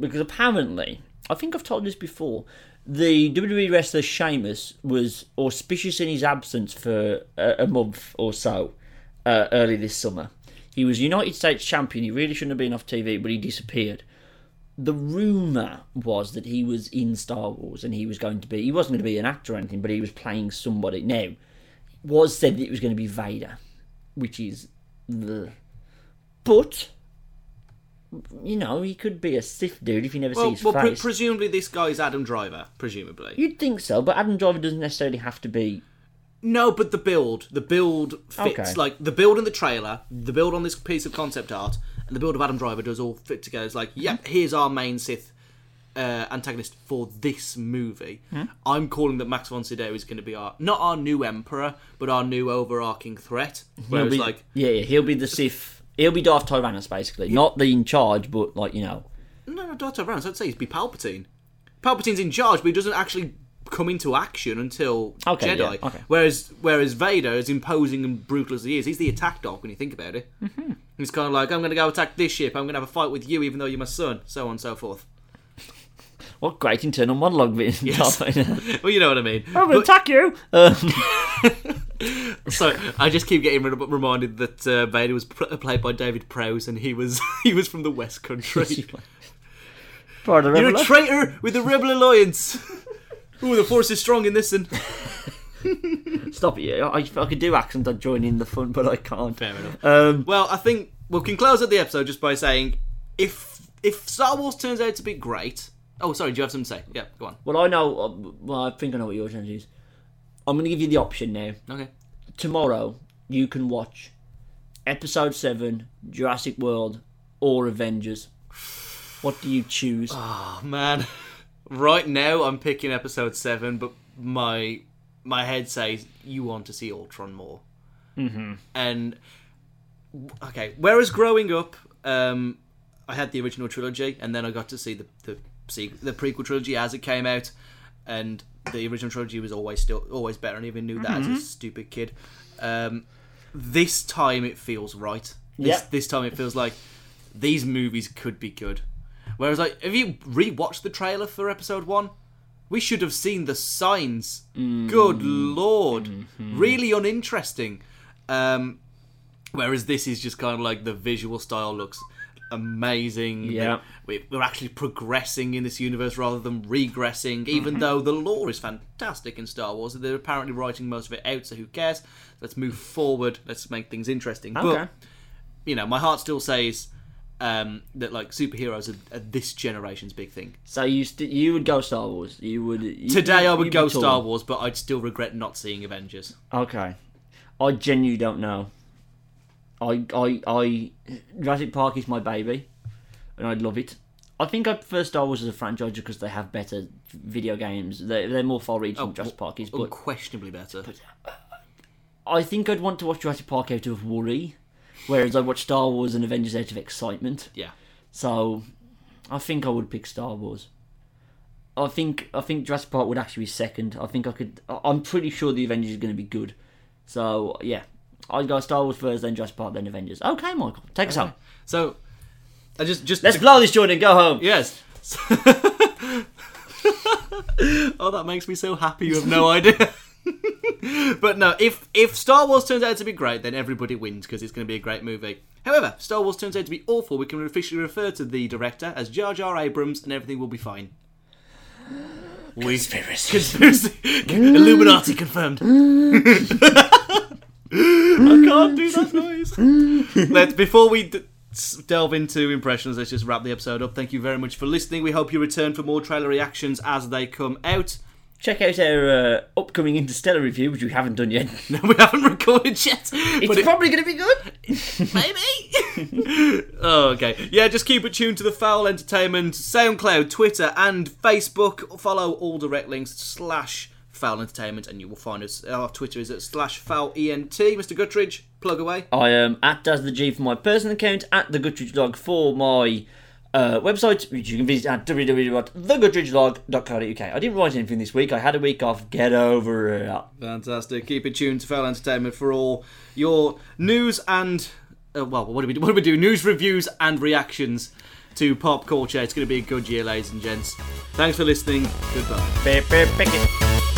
because apparently, I think I've told this before. The WWE wrestler Sheamus was auspicious in his absence for a, a month or so uh, early this summer. He was United States champion. He really shouldn't have been off TV, but he disappeared. The rumor was that he was in Star Wars and he was going to be. He wasn't going to be an actor or anything, but he was playing somebody. Now, it was said that it was going to be Vader, which is the. But you know, he could be a Sith dude if you never see Well, his well pre- presumably this guy's Adam Driver, presumably. You'd think so, but Adam Driver doesn't necessarily have to be. No, but the build, the build fits. Okay. Like the build in the trailer, the build on this piece of concept art, and the build of Adam Driver does all fit together. It's like, yep, here's our main Sith uh, antagonist for this movie. I'm calling that Max von Sydow is going to be our not our new Emperor, but our new overarching threat. He'll Whereas, be, like, yeah, yeah, he'll be the Sith. He'll be Darth Tyrannus, basically, not the in charge, but like you know, no, no, Darth Tyrannus. I'd say he'd be Palpatine. Palpatine's in charge, but he doesn't actually come into action until Okay, Jedi. yeah, okay. Whereas, whereas Vader, as imposing and brutal as he is, he's the attack dog when you think about it. Mm-hmm. He's kind of like, I'm going to go attack this ship. I'm going to have a fight with you, even though you're my son, so on and so forth. *laughs* what great internal monologue. Yes. *laughs* Well, you know what I mean. I'm gonna But- attack you. *laughs* Um, so I just keep getting re- reminded that uh, Vader was pr- played by David Prowse, and he was he was from the West Country. part of the You're a traitor with the Rebel Alliance. Ooh, the force is strong in this and. *laughs* Stop it. I, if I could do accent, I'd join in the fun, but I can't. Fair enough. Um, Well, I think we can close out the episode just by saying if if Star Wars turns out to be great. Oh, sorry, do you have something to say? Yeah, go on. well, I know. uh, Well, I think I know what your challenge is. I'm going to give you the option now. Okay. Tomorrow, you can watch Episode Seven, Jurassic World, or Avengers. What do you choose? Oh man, *laughs* right now I'm picking episode seven, but my my head says you want to see Ultron more. Mm-hmm. And okay, whereas growing up, um, I had the original trilogy, and then I got to see the the see the prequel trilogy as it came out, and the original trilogy was always still always better, and I even knew that as a stupid kid. Um, this time it feels right. This, Yeah. this time it feels like these movies could be good. Whereas, like, have you rewatched the trailer for episode one? We should have seen the signs. Mm. Good lord, mm-hmm. really uninteresting. Um, whereas this is just kind of like the visual style looks amazing. Yeah. We- we're actually progressing in this universe rather than regressing. Even mm-hmm. though the lore is fantastic in Star Wars, they're apparently writing most of it out. So who cares? Let's move forward. Let's make things interesting. Okay. But you know, my heart still says um, that like superheroes are, are this generation's big thing. So you st- you would go Star Wars. You would you, Today, I would go. Star Wars, but I'd still regret not seeing Avengers. Okay, I genuinely don't know. I I I Jurassic Park is my baby, and I'd love it. I think I prefer Star Wars as a franchise because they have better video games. They're, they're more far-reaching than Jurassic Park is, but Unquestionably better. I think I'd want to watch Jurassic Park out of worry, whereas I watch Star Wars and Avengers out of excitement. yeah. So, I think I would pick Star Wars. I think I think Jurassic Park would actually be second. I think I could. I'm pretty sure the Avengers is going to be good. So yeah, I'd go Star Wars first, then Jurassic Park, then Avengers. Okay, Michael, take us home. So, I just just Let's blow this joint and go home. yes. *laughs* oh, that makes me so happy. You have no *laughs* idea. *laughs* but no, if if Star Wars turns out to be great, then everybody wins because it's going to be a great movie. However, Star Wars turns out to be awful, we can officially refer to the director as Jar Jar Abrams, and everything will be fine. We conspiracy, *laughs* Illuminati confirmed. *laughs* I can't do that noise. Let's before we d- delve into impressions, let's just wrap the episode up. Thank you very much for listening. We hope you return for more trailer reactions as they come out. Check out our uh, upcoming Interstellar review, which we haven't done yet. *laughs* No, we haven't recorded yet, It's it, probably going to be good. *laughs* maybe. oh, *laughs* okay. Yeah, just keep it tuned to the Foul Entertainment SoundCloud, Twitter, and Facebook. Follow all direct links slash Foul Entertainment, and you will find us. Our Twitter is at slash Foul ENT. Mr. Guttridge, plug away. I am at Daz the G for my personal account, at the Guttridge Dog for my uh, website, which you can visit at www.theguttridgelog.co.uk. I didn't write anything this week. I had a week off. Get over it. Fantastic. Keep it tuned to Foul Entertainment for all your news and uh, well, what do we do? What do we do? News reviews and reactions to pop culture. It's going to be a good year, ladies and gents. Thanks for listening. Goodbye. Beep, beep, pick it.